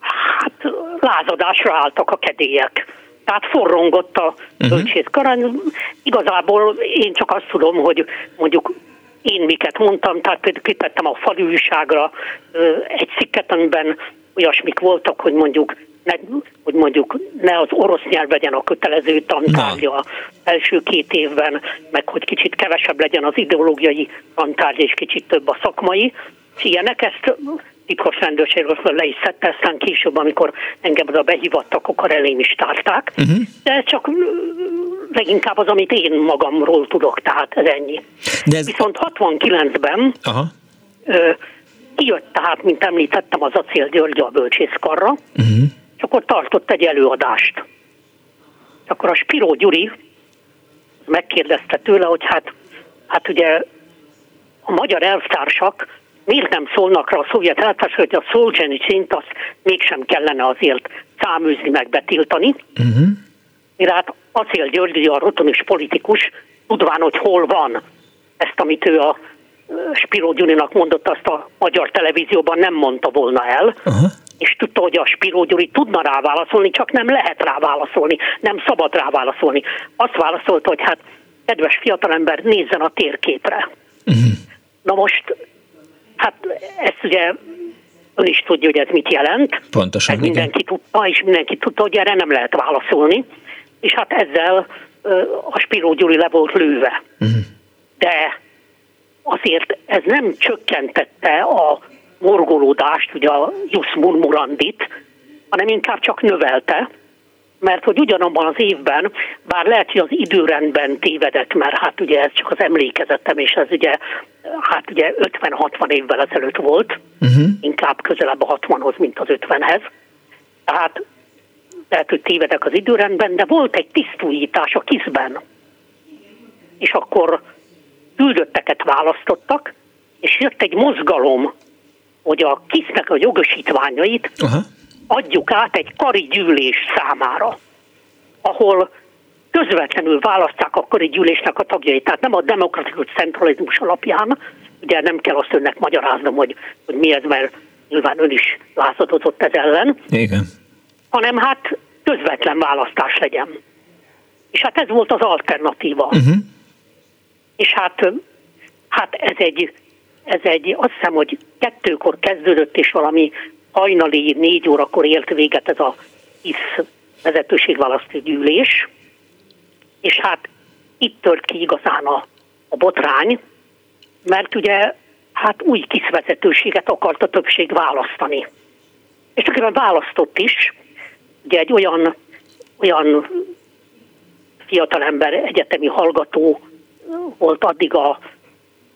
hát lázadásra álltak a kedélyek. Tehát forrongott a uh-huh. bölcsészkara. Igazából én csak azt tudom, hogy mondjuk én miket mondtam, tehát például kitettem a falűságra egy cikket, amiben olyasmik voltak, hogy mondjuk ne, hogy mondjuk ne az orosz nyelv legyen a kötelező tantárgya az első két évben, meg hogy kicsit kevesebb legyen az ideológiai tantárgya, és kicsit több a szakmai, és ilyenek, ezt titkos rendőrségről le is szedte, aztán később, amikor engem oda behívattak, akkor elém is tárták. Uh-huh. De ez csak leginkább az, amit én magamról tudok, tehát ez ennyi. De ez... Viszont 69-ben Aha. Ö, kijött tehát, mint említettem, az Acél György a bölcsészkarra, uh-huh és akkor tartott egy előadást. Akkor a Spiró Gyuri megkérdezte tőle, hogy hát, hát ugye a magyar elvtársak miért nem szólnak rá a szovjet elvtársak, hogy a Szolzsenyicint azt mégsem kellene azért száműzni, meg betiltani. Uh-huh. Mire hát Acél György, a rotonis politikus, tudván, hogy hol van ezt, amit ő a Spiró Gyurinak mondott, azt a magyar televízióban nem mondta volna el. Uh-huh és tudta, hogy a Spiró Gyuri tudna rá válaszolni, csak nem lehet rá válaszolni, nem szabad rá válaszolni. Azt válaszolta, hogy hát kedves fiatalember, nézzen a térképre. Uh-huh. Na most, hát ezt ugye ön is tudja, hogy ez mit jelent. Pontosan, ez mindenki tudta, és mindenki tudta, hogy erre nem lehet válaszolni. És hát ezzel a Spiró Gyuri le volt lőve. Uh-huh. De azért ez nem csökkentette a morgolódást, ugye a Jus Murmurandit, hanem inkább csak növelte, mert hogy ugyanabban az évben, bár lehet, hogy az időrendben tévedek, mert hát ugye ez csak az emlékezetem, és ez ugye, hát ugye 50-60 évvel ezelőtt volt, uh-huh. inkább közelebb a 60-hoz, mint az 50-hez. Tehát lehet, hogy tévedek az időrendben, de volt egy tisztújítás a kiszben. És akkor küldötteket választottak, és jött egy mozgalom, hogy a kisznek a jogosítványait Aha. Adjuk át egy kari gyűlés számára, ahol közvetlenül választák a kari gyűlésnek a tagjait, tehát nem a demokratikus centralizmus alapján, ugye nem kell azt önnek magyaráznom, hogy, hogy mi ez, mert nyilván ön is lázadozott ez ellen, Igen. hanem hát közvetlen választás legyen. És hát ez volt az alternatíva. Uh-huh. És hát, hát ez egy ez egy, azt hiszem, hogy kettőkor kezdődött, és valami hajnali négy órakor ért véget ez a ISZ vezetőségválasztó gyűlés, és hát itt tört ki igazán a, a botrány, mert ugye hát új KISZ vezetőséget akart a többség választani. És tulajdonképpen választott is, ugye egy olyan, olyan fiatalember, egyetemi hallgató volt addig a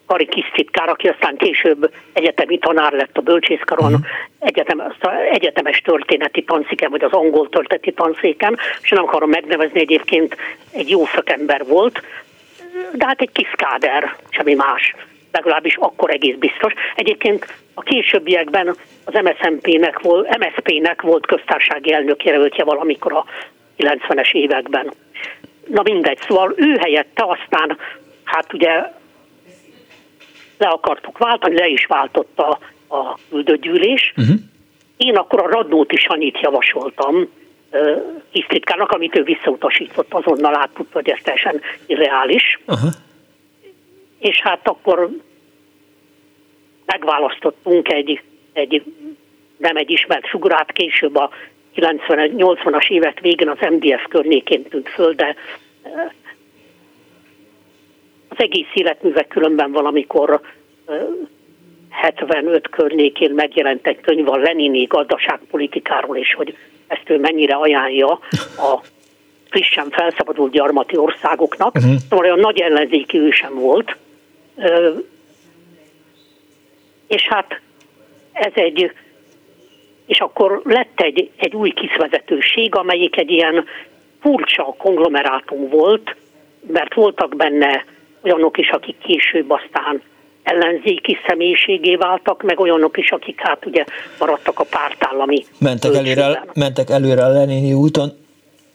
Kari Kisztitkár, aki aztán később egyetemi tanár lett a bölcsészkaron, uh-huh. egyetem, egyetemes történeti tanszéken, vagy az angol történeti tanszéken, és nem akarom megnevezni egyébként, egy jó szakember volt, de hát egy kiszkáder, semmi más. legalábbis akkor egész biztos. Egyébként a későbbiekben az MSZMP-nek volt, MSZP-nek volt köztársasági elnök jelöltje valamikor a 90-es években. Na mindegy, szóval ő helyette aztán, hát ugye le akartuk váltani, le is váltotta a küldőgyűlés. Uh-huh. Én akkor a Radnóti Sanyit javasoltam tisztitkárnak, amit ő visszautasított, azonnal áttudta, hogy ez teljesen irreális. Uh-huh. És hát akkor megválasztottunk egy, egy nem egy ismert figurát, később a 90-80-as évek végén az MDF környékén tűnt föl, de az egész életművek különben valamikor 75 környékén megjelent egy könyv a Lenini gazdaságpolitikáról, és hogy ezt ő mennyire ajánlja a frissen felszabadult gyarmati országoknak. Uh-huh. Szóval olyan nagy ellenzéki ő sem volt. És hát ez egy, és akkor lett egy, egy új kiszvezetőség, amelyik egy ilyen furcsa konglomerátum volt, mert voltak benne olyanok is, akik később aztán ellenzéki személyiségé váltak, meg olyanok is, akik hát ugye maradtak a pártállami Mentek előre, mentek előre a Lenini úton?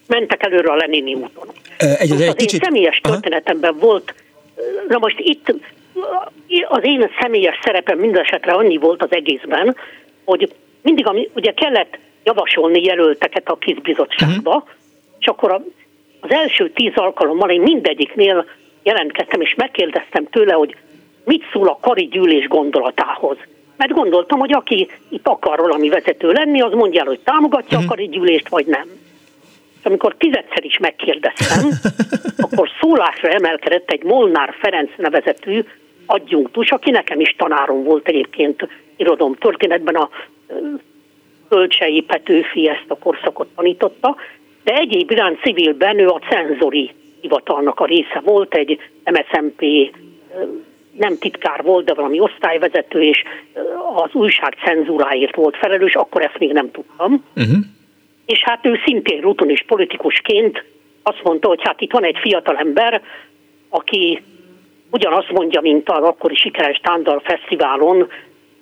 Mentek előre a Lenini úton. Egy, az egy kicsit... én személyes történetemben volt, na most itt az én személyes szerepem mindesetre annyi volt az egészben, hogy mindig, ami, ugye kellett javasolni jelölteket a kizbizottságba, uh-huh. és akkor a, az első tíz alkalommal én mindegyiknél jelentkeztem, és megkérdeztem tőle, hogy mit szól a kari gyűlés gondolatához. Mert gondoltam, hogy aki itt akar valami vezető lenni, az mondja el, hogy támogatja a kari gyűlést, vagy nem. És amikor tizedszer is megkérdeztem, akkor szólásra emelkedett egy Molnár Ferenc nevezetű adjunktus, aki nekem is tanárom volt egyébként irodom történetben a Kölcsei Petőfi ezt a korszakot tanította, de egyéb iránt civilben ő a cenzori hivatalnak a része volt, egy MSZMP nem titkár volt, de valami osztályvezető, és az újság cenzúráért volt felelős, akkor ezt még nem tudtam. Uh-huh. És hát ő szintén ruton is politikusként azt mondta, hogy hát itt van egy fiatal ember, aki ugyanazt mondja, mint az akkori sikeres Tándal Fesztiválon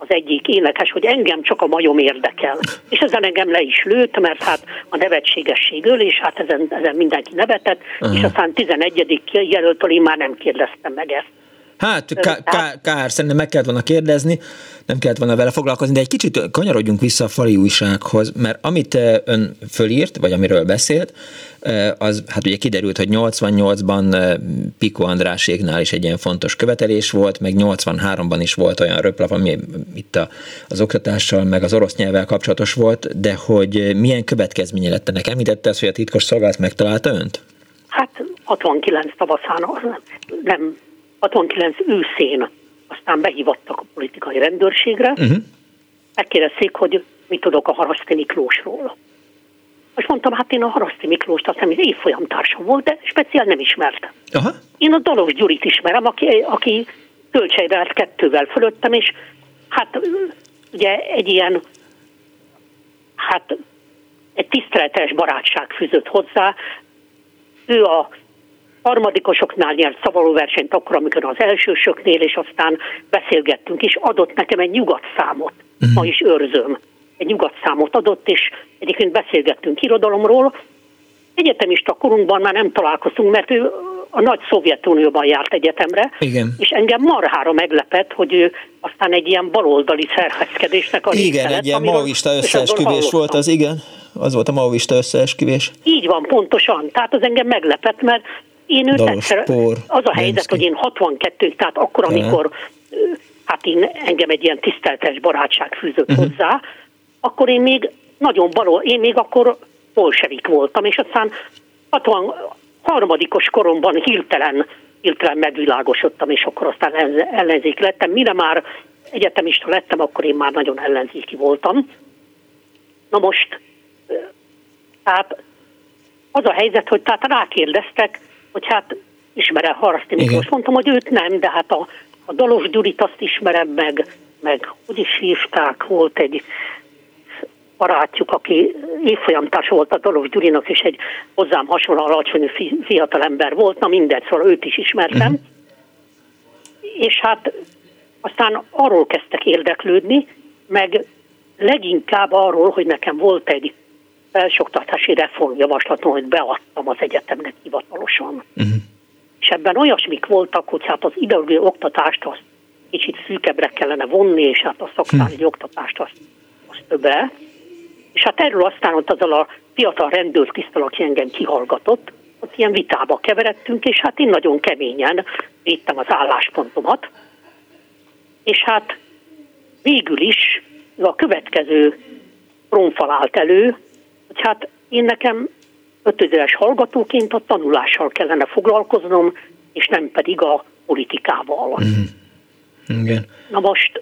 az egyik énekes, hogy engem csak a majom érdekel. És ezen engem le is lőtt, mert hát a nevetségesség öl, és hát ezen, ezen mindenki nevetett, uh-huh. és aztán 11. jelöltől én már nem kérdeztem meg ezt. Hát kár, kár, kár, szerintem meg kellett volna kérdezni, nem kellett volna vele foglalkozni, de egy kicsit kanyarodjunk vissza a fali újsághoz, mert amit ön fölírt, vagy amiről beszélt, az hát ugye kiderült, hogy 88-ban Piko Andráséknál is egy ilyen fontos követelés volt, meg 83-ban is volt olyan röplap, ami itt a, az oktatással, meg az orosz nyelvvel kapcsolatos volt, de hogy milyen következménye lett ennek? Említette azt, hogy a titkos szolgálat megtalálta önt? Hát 69 tavaszán nem 69 őszén aztán behívattak a politikai rendőrségre, uh-huh. megkérdezték, hogy mit tudok a Haraszti Miklósról. Most mondtam, hát én a Haraszti Miklóst azt hiszem, évfolyam társam volt, de speciál nem ismertem. Aha. Én a Dalos Gyurit ismerem, aki, aki töltsejre állt kettővel fölöttem, és hát ugye egy ilyen, hát egy tiszteletes barátság fűzött hozzá. Ő a harmadikosoknál nyert szavalóversenyt akkor, amikor az elsősöknél, és aztán beszélgettünk, és adott nekem egy nyugatszámot, uh-huh. ma is őrzöm. Egy nyugatszámot adott, és egyébként beszélgettünk irodalomról. Egyetemista korunkban már nem találkoztunk, mert ő a nagy Szovjetunióban járt egyetemre, Igen. és engem marhára meglepett, hogy ő aztán egy ilyen baloldali szervezkedésnek a Igen, egy ilyen maoista összeesküvés volt az, igen. Az volt a maoista összeesküvés. Így van, pontosan. Tehát az engem meglepett, mert én őt egyszer, az a helyzet, Lenszki. hogy én 62 tehát akkor, amikor hát én, engem egy ilyen tiszteltes barátság fűzött uh-huh. hozzá, akkor én még nagyon baló, én még akkor bolsevik voltam, és aztán 60 harmadikos koromban hirtelen, hirtelen megvilágosodtam, és akkor aztán ellenzék lettem. Mire már egyetemista lettem, akkor én már nagyon ellenzéki voltam. Na most, tehát az a helyzet, hogy tehát rákérdeztek, hogy hát ismerem Haraszti Miklós. Mondtam, hogy őt nem, de hát a, a Dalos Gyurit azt ismerem meg, meg hogy is hívták, volt egy barátjuk, aki évfolyamtárs volt a Dalos Gyurinak, és egy hozzám hasonló alacsony fiatal ember volt, na mindegy, szóval őt is ismertem. Uh-huh. És hát aztán arról kezdtek érdeklődni, meg leginkább arról, hogy nekem volt egy felsőoktatási reformjavaslatom, hogy beadtam az egyetemnek hivatalosan. Uh-huh. És ebben olyasmik voltak, hogy hát az ideológiai oktatást azt kicsit szűkebbre kellene vonni, és hát a szakmány uh-huh. oktatást azt, azt többre. És hát erről aztán ott azzal a fiatal rendőr tisztel, aki engem kihallgatott, ott ilyen vitába keveredtünk, és hát én nagyon keményen védtem az álláspontomat. És hát végül is a következő trónfal állt elő, hogy hát én nekem ötödéves hallgatóként a tanulással kellene foglalkoznom, és nem pedig a politikával. Mm. Igen. Na most,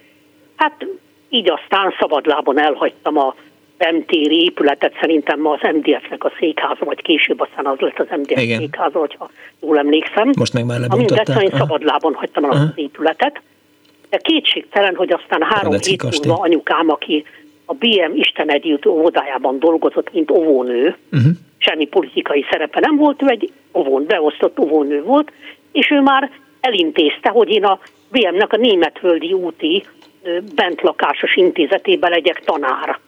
hát így aztán szabadlábon elhagytam a Remtéri épületet, szerintem ma az MDF-nek a székháza, vagy később aztán az lett az MDF Igen. székháza, hogyha jól emlékszem. Most meg már lebontottál. Amint én szabadlábon hagytam el az épületet. De kétségtelen, hogy aztán három hét múlva anyukám, aki a BM Isten Együtt óvodájában dolgozott, mint óvónő, uh-huh. semmi politikai szerepe nem volt, ő egy óvón, beosztott óvónő volt, és ő már elintézte, hogy én a BM-nek a Németföldi úti bentlakásos intézetében legyek tanár.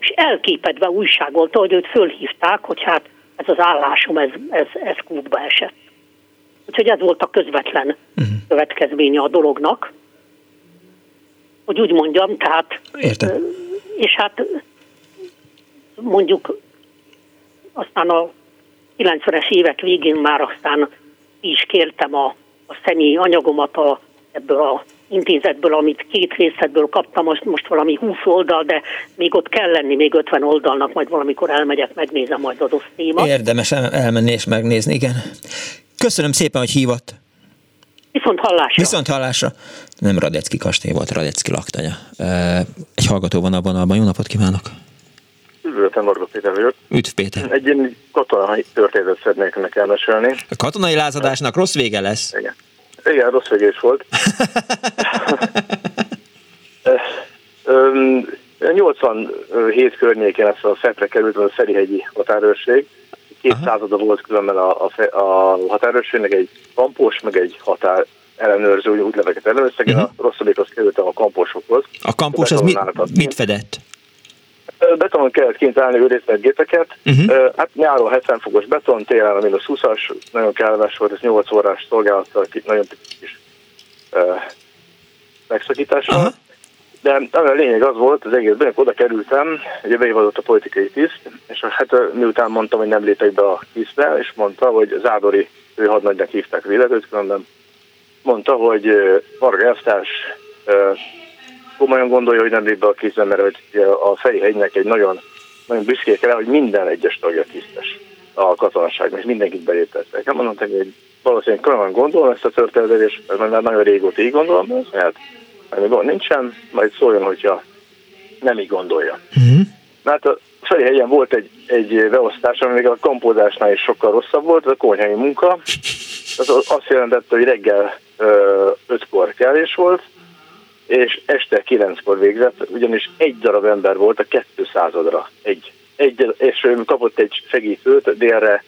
És elképedve újságolta, hogy őt fölhívták, hogy hát ez az állásom, ez, ez, ez kútba esett. Úgyhogy ez volt a közvetlen uh-huh. következménye a dolognak hogy úgy mondjam, tehát... Értem. És hát mondjuk aztán a 90-es évek végén már aztán is kértem a, a személyi anyagomat a, ebből a intézetből, amit két részletből kaptam, most, most valami 20 oldal, de még ott kell lenni, még 50 oldalnak, majd valamikor elmegyek, megnézem majd az téma. Érdemes elmenni és megnézni, igen. Köszönöm szépen, hogy hívott. Viszont hallásra. Viszont hallásra. Nem Radecki kastély volt, Radecki laktanya. Egy hallgató van a vonalban. Jó napot kívánok! Üdvözletem, Marga Péter vagyok. Üdv Péter. Egy ilyen katonai történetet szeretnék ennek elmesélni. A katonai lázadásnak rossz vége lesz. Igen. Igen, rossz vége is volt. 87 környékén ezt a Szentre került a Szerihegyi határőrség, két Aha. százada volt különben a, a, a határőrségnek egy kampós, meg egy határ ellenőrző úgy útleveket ellenőrztek, uh-huh. a rosszabbikhoz kerültem a kamposokhoz. A kampos az mit, mit fedett? Betonon kellett kint állni őrészlet gépeket, uh-huh. hát nyáron 70 fokos beton, télen a mínusz 20-as, nagyon kellemes volt, ez 8 órás szolgálattal, nagyon kis megszakítással. Uh-huh. De a lényeg az volt, az egészben, oda kerültem, ugye beivadott a politikai tiszt, és hát miután mondtam, hogy nem lépek be a tisztre, és mondta, hogy Zádori, ő hadnagynak hívták véletőt, különben mondta, hogy Varga Elvtárs komolyan gondolja, hogy nem lép be a tisztre, mert hogy a Ferihegynek egy nagyon, nagyon büszkék rá, hogy minden egyes tagja tisztes a katonasságnak, és mindenkit beléptettek. Nem mondom, hogy valószínűleg komolyan gondolom ezt a történetet, és már nagyon régóta így gondolom, mert ami gond nincsen, majd szóljon, hogyha nem így gondolja. Uh-huh. Hát a Ferihegyen volt egy, egy beosztás, ami még a kompózásnál is sokkal rosszabb volt, a konyhai munka. Az azt jelentette, hogy reggel ötkor kelés volt, és este kilenckor végzett, ugyanis egy darab ember volt a 200-ra. Egy, egy, és kapott egy segítőt délre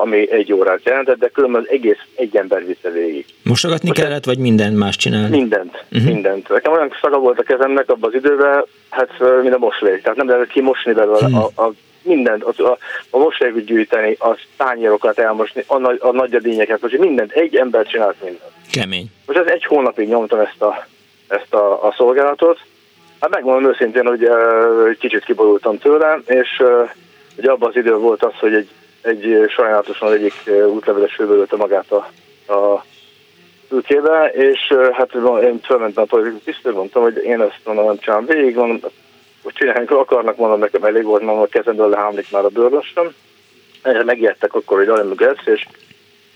ami egy órát jelentett, de különben az egész egy ember vitte végig. Mosogatni Most kellett, vagy minden más csinálni? Mindent, uh-huh. mindent. Nekem olyan szaga volt a kezemnek abban az időben, hát mint a moslék. Tehát nem lehetett kimosni belőle hmm. a, a mindent, a, a, a mosolygot gyűjteni, a tányérokat elmosni, a, nagy, a nagyadényeket, most mindent, egy ember csinált mindent. Kemény. Most ez egy hónapig nyomtam ezt a, ezt a, a szolgálatot. Hát megmondom őszintén, hogy uh, kicsit kiborultam tőle, és uh, ugye abban az idő volt az, hogy egy egy sajnálatosan egyik útleveles főbölölte magát a, a ülkébe, és hát én fölmentem a politikai tisztől, mondtam, hogy én ezt mondom, nem csinálom végig, mondom, hogy csinálják, akarnak, mondom, nekem elég volt, mondom, a kezemből lehámlik már a bőrlöstöm. Megijedtek akkor, hogy Alim lesz, és,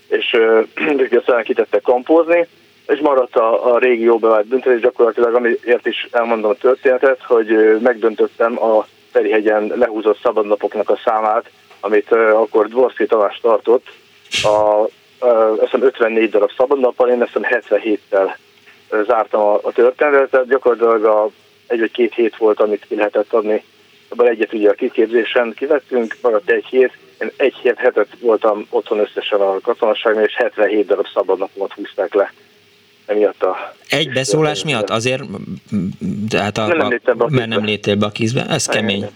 és aztán kitettek kompózni, és maradt a, a régió bevált büntetés gyakorlatilag, amiért is elmondom a történetet, hogy megdöntöttem a Ferihegyen lehúzott szabadnapoknak a számát, amit akkor Dvorszki Tamás tartott, a, azt 54 darab szabadnappal, én azt 77-tel uh, zártam a, a történetet, tehát gyakorlatilag a, egy vagy két hét volt, amit ki lehetett adni. Abban egyet ugye a kiképzésen kivettünk, maradt egy hét, én egy hét hetet voltam otthon összesen a katonasságban, és 77 darab szabadnapomat húzták le. emiatt a... Egy beszólás miatt? Azért, tehát a, nem, nem a, a mert nem léptél be a kízbe? Ez kemény. Igen.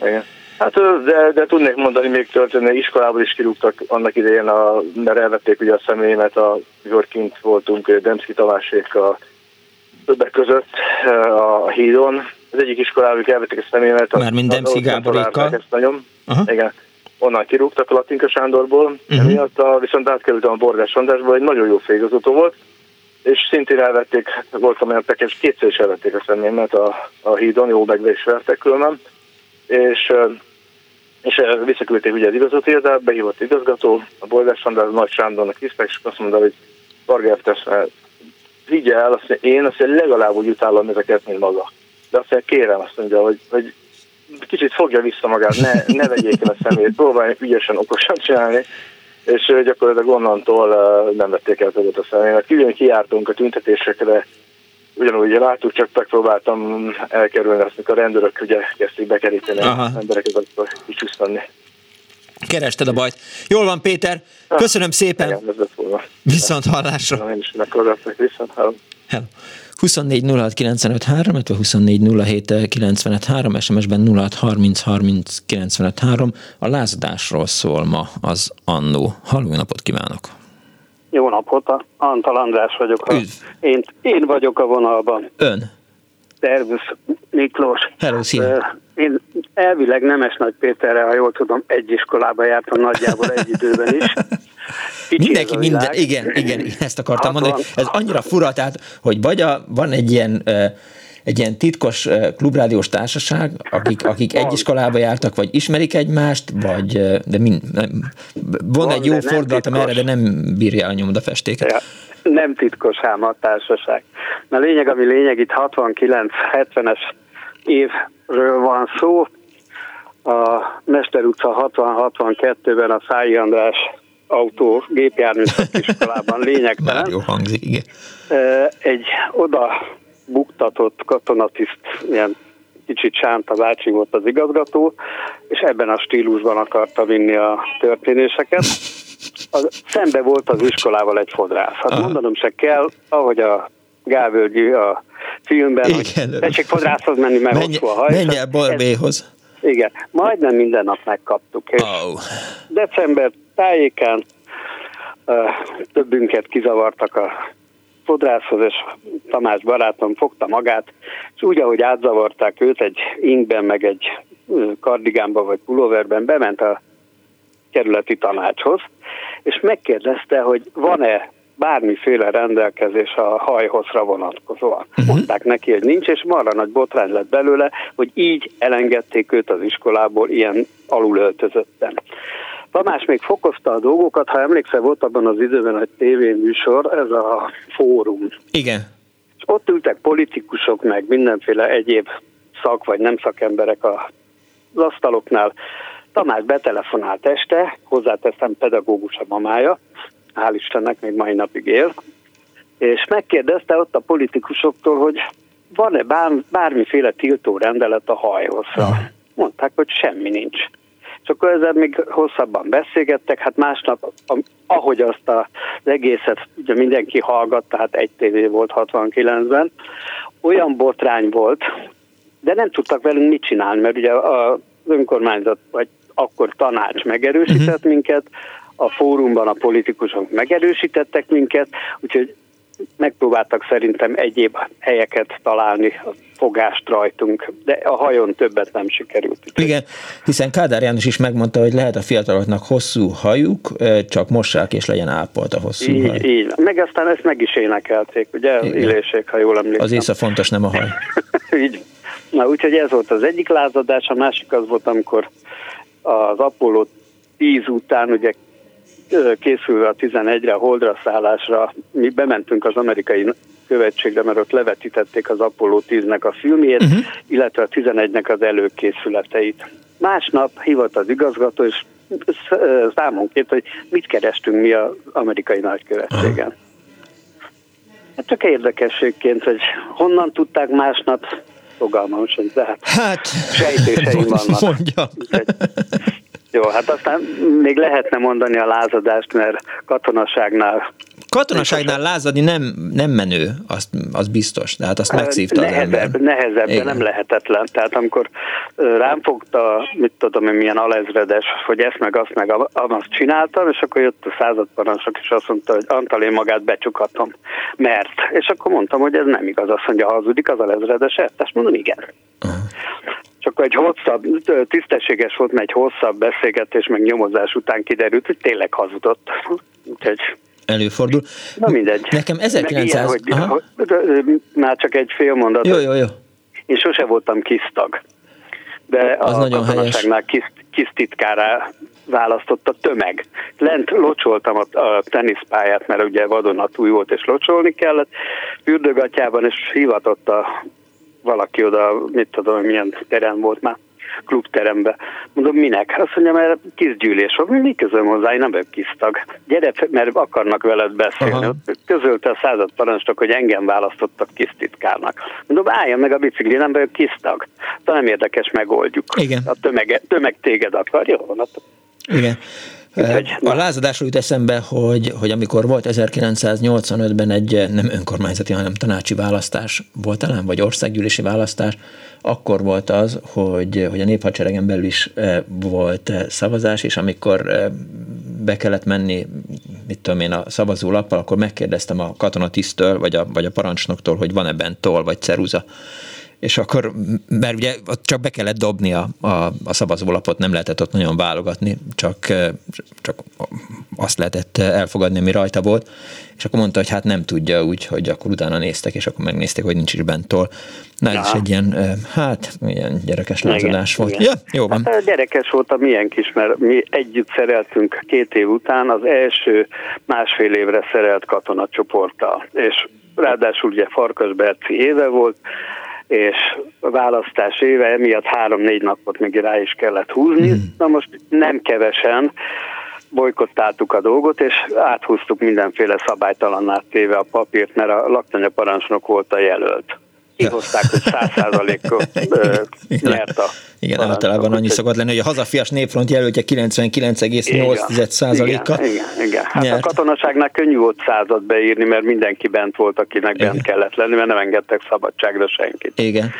Igen. Hát de, de tudnék mondani még történni, iskolából is kirúgtak annak idején, a, mert elvették ugye a személyemet, a, mikor kint voltunk Demszki Tamásékkal többek között a hídon. Az egyik iskolában elvették a személyemet. Már mind Demszki Gáborékkal? Aha. Igen. Onnan kirúgtak a Latinka Sándorból, uh-huh. emiatt a, viszont átkerültem a Borgás Andrásból, egy nagyon jó főigazgató volt, és szintén elvették, voltam olyan tekes, kétszer is elvették a személyemet a, a hídon, jó megve is vertek különben, és és visszaküldték ugye az igazgatóirodába, behívott igazgató, a Boldás András Nagy Sándornak hívták, és azt mondta, hogy Varga vigye el, azt mondja, én azt mondja, legalább úgy utálom ezeket, mint maga. De azt mondja, kérem, azt mondja, hogy, hogy kicsit fogja vissza magát, ne, ne vegyék el a szemét, próbálják ügyesen, okosan csinálni, és gyakorlatilag onnantól nem vették el többet a személyet. Külön kijártunk a tüntetésekre, ugyanúgy láttuk, csak megpróbáltam elkerülni azt, amikor a rendőrök ugye kezdték bekeríteni az embereket, akkor kicsúsztani. Kerested a bajt. Jól van, Péter. Köszönöm szépen. Igen, Viszont hallásra. Én is. Viszont hallom. Hello. 24 06 95 3, 24 07 95 3, SMS-ben 06 30 30 95 3. A lázadásról szól ma az annó. Halló, napot kívánok! Jó napot, Antal András vagyok. A, én, én vagyok a vonalban. Ön? Szervusz, Miklós. Hello, szia. Én elvileg Nemes Nagy Péterrel, ha jól tudom, egy iskolába jártam nagyjából egy időben is. Kicsi Mindenki minden, igen, igen, ezt akartam mondani. Ez annyira fura, tehát, hogy vagy a, van egy ilyen egy ilyen titkos klubrádiós társaság, akik, akik egy iskolába jártak, vagy ismerik egymást, vagy de mind, nem, van, van egy jó fordulatom erre, de nem bírja a nyomda festéket. Ja, nem titkos ám a társaság. Na lényeg, ami lényeg, itt 69-70-es évről van szó, a Mester utca 60-62-ben a Szályi András autó gépjármű iskolában lényegtelen. Már jó hangzik, igen. Egy oda buktatott katonatiszt, ilyen kicsit Sánta bácsi volt az igazgató, és ebben a stílusban akarta vinni a történéseket. A, szembe volt az iskolával egy fodrász. Hát mondanom se kell, ahogy a Gávölgyi a filmben, igen. hogy tessék fodrászhoz menni, mert menj, a haj. Menj el Borbéhoz. Igen, majdnem minden nap megkaptuk. És oh. December tájékán uh, többünket kizavartak a fodrászhoz, és Tamás barátom fogta magát, és úgy, ahogy átzavarták őt egy ingben, meg egy kardigánban vagy pulóverben, bement a kerületi tanácshoz, és megkérdezte, hogy van-e bármiféle rendelkezés a hajhozra vonatkozóan. Uh-huh. Mondták neki, hogy nincs, és marra nagy botrány lett belőle, hogy így elengedték őt az iskolából ilyen alulöltözötten. Tamás még fokozta a dolgokat, ha emlékszel, volt abban az időben egy tévéműsor, ez a fórum. Igen. És ott ültek politikusok, meg mindenféle egyéb szak vagy nem szakemberek az asztaloknál. Tamás betelefonált este, hozzáteszem pedagógus a mamája, hál' Istennek még mai napig él, és megkérdezte ott a politikusoktól, hogy van-e bár, bármiféle tiltó rendelet a hajhozra. Mondták, hogy semmi nincs. És akkor ezzel még hosszabban beszélgettek, hát másnap, ahogy azt az egészet ugye mindenki hallgat, tehát egy tévé volt 69-ben, olyan botrány volt, de nem tudtak velünk mit csinálni, mert ugye az önkormányzat, vagy akkor tanács megerősített uh-huh. minket, a fórumban a politikusok megerősítettek minket, úgyhogy megpróbáltak szerintem egyéb helyeket találni, fogást rajtunk, de a hajón többet nem sikerült. Igen, hiszen Kádár János is megmondta, hogy lehet a fiataloknak hosszú hajuk, csak mossák és legyen ápolt a hosszú így, haj. Így, meg aztán ezt meg is énekelték, ugye, Illésék, ha jól emlékszem. Az ész a fontos, nem a haj. így. Na, úgyhogy ez volt az egyik lázadás, a másik az volt, amikor az Apollo 10 után ugye készülve a 11-re, a holdra szállásra, mi bementünk az amerikai követségre, mert ott levetítették az Apollo 10-nek a filmjét, uh-huh. illetve a 11-nek az előkészületeit. Másnap hívott az igazgató, és számon kért, hogy mit kerestünk mi az amerikai nagykövetségen. Uh-huh. Hát csak érdekességként, hogy honnan tudták másnap, fogalmam sem, de hát, hát sejtéseim vannak. Mondja. Jó, hát aztán még lehetne mondani a lázadást, mert katonaságnál Katonaságnál lázadni nem, nem menő, azt, az biztos, de hát azt megszívta nehezebb, az ember. Nehezebb, de nem lehetetlen. Tehát amikor rám fogta, mit tudom én, milyen alezredes, hogy ezt meg azt meg azt csináltam, és akkor jött a századparancsok, és azt mondta, hogy Antal, én magát becsukatom. Mert. És akkor mondtam, hogy ez nem igaz. Azt mondja, hazudik az alezredes, ezt mondom, igen. Uh-huh. Akkor egy hosszabb, tisztességes volt, mert egy hosszabb beszélgetés, meg nyomozás után kiderült, hogy tényleg hazudott. Úgyhogy előfordul. Na mindegy. Nekem 1900... Ilyen, hogy, már csak egy fél mondat. Jó, jó, jó. Én sose voltam kisztag. De az a nagyon helyes. Kis, kis titkára választott a tömeg. Lent locsoltam a, a teniszpályát, mert ugye vadonatúj volt, és locsolni kellett. Fürdőgatjában, és hivatott a valaki oda, mit tudom, milyen terem volt már, klubterembe. Mondom, minek? Azt mondja, mert kisgyűlés van. Mi közöm hozzá, én nem vagyok kisztag. Gyere, mert akarnak veled beszélni. Aha. Közölte a század parancsnok, hogy engem választottak titkárnak. Mondom, álljon meg a bicikli, nem vagyok kisztag. De nem érdekes, megoldjuk. Igen. A tömeg, tömeg téged akar. Jó, van. Igen. A lázadásról jut eszembe, hogy, hogy amikor volt 1985-ben egy nem önkormányzati, hanem tanácsi választás volt talán, vagy országgyűlési választás, akkor volt az, hogy, hogy a néphadseregen belül is volt szavazás, és amikor be kellett menni, mit tudom én, a szavazólappal, akkor megkérdeztem a katonatisztől, vagy a, vagy a parancsnoktól, hogy van ebben toll, vagy ceruza és akkor, mert ugye ott csak be kellett dobni a, a, a szavazólapot, nem lehetett ott nagyon válogatni, csak, csak azt lehetett elfogadni, ami rajta volt, és akkor mondta, hogy hát nem tudja úgy, hogy akkor utána néztek, és akkor megnézték, hogy nincs is bentől. Na, ez egy ilyen, hát, ilyen gyerekes lázadás volt. Igen. Ja, jó van. Hát, gyerekes volt a milyen kis, mert mi együtt szereltünk két év után az első másfél évre szerelt katonacsoporttal, és ráadásul ugye Farkas Berci éve volt, és a választás éve emiatt három-négy napot még rá is kellett húzni. Hmm. Na most nem kevesen bolykottáltuk a dolgot, és áthúztuk mindenféle szabálytalanná téve a papírt, mert a laktanya parancsnok volt a jelölt kihozták, hogy száz nyert a Igen, általában annyi szokott lenni, hogy a hazafias népfront jelöltje 99,8 százaléka. Igen, igen, igen. Hát nyert. a katonaságnál könnyű volt százat beírni, mert mindenki bent volt, akinek igen. bent kellett lenni, mert nem engedtek szabadságra senkit. Igen.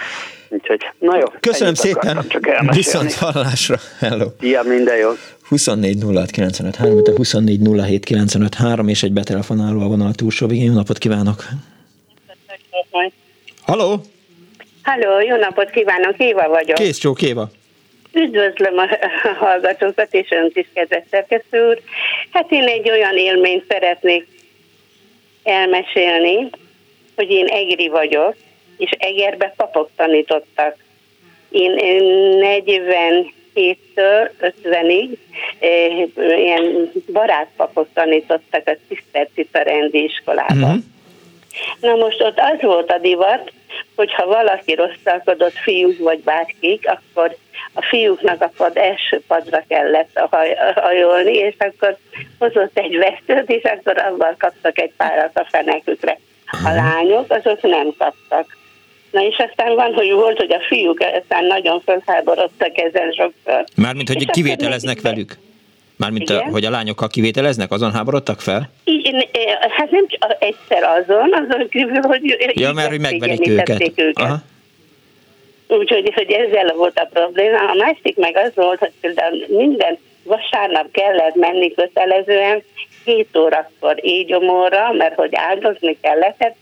Úgyhogy, na jó. Köszönöm szépen. Viszont hallásra. Hello. Ilyen minden jó. 24 06 95 3, 24 07 95 3, és egy betelefonáló a vonal túlsó végén. Jó napot kívánok! Halló! Halló, jó napot kívánok, Éva vagyok. Kész csók, Éva. Üdvözlöm a hallgatókat és önt is, kedves szerkesztő úr. Hát én egy olyan élményt szeretnék elmesélni, hogy én egri vagyok, és Egerbe papok tanítottak. Én 47-től 50-ig eh, ilyen barátpapok tanítottak a Cisztercita rendi iskolában. Uh-huh. Na most ott az volt a divat, hogyha valaki rosszalkodott, fiúk vagy bárkik, akkor a fiúknak a pad első padra kellett hajolni, és akkor hozott egy vesztőt, és akkor abban kaptak egy párat a fenekükre. A lányok azok nem kaptak. Na és aztán van, hogy volt, hogy a fiúk aztán nagyon felháborodtak ezen sokszor. Mármint, hogy kivételeznek velük? Mármint, a, hogy a lányokkal kivételeznek, azon háborodtak fel? Igen, hát nem csak egyszer azon, azon kívül, hogy... Ja, mert hogy megverik őket. őket. Aha. Úgyhogy hogy ezzel volt a probléma. A másik meg az volt, hogy például minden vasárnap kellett menni kötelezően 7 órakor éjgyomorra, mert hogy áldozni kellett,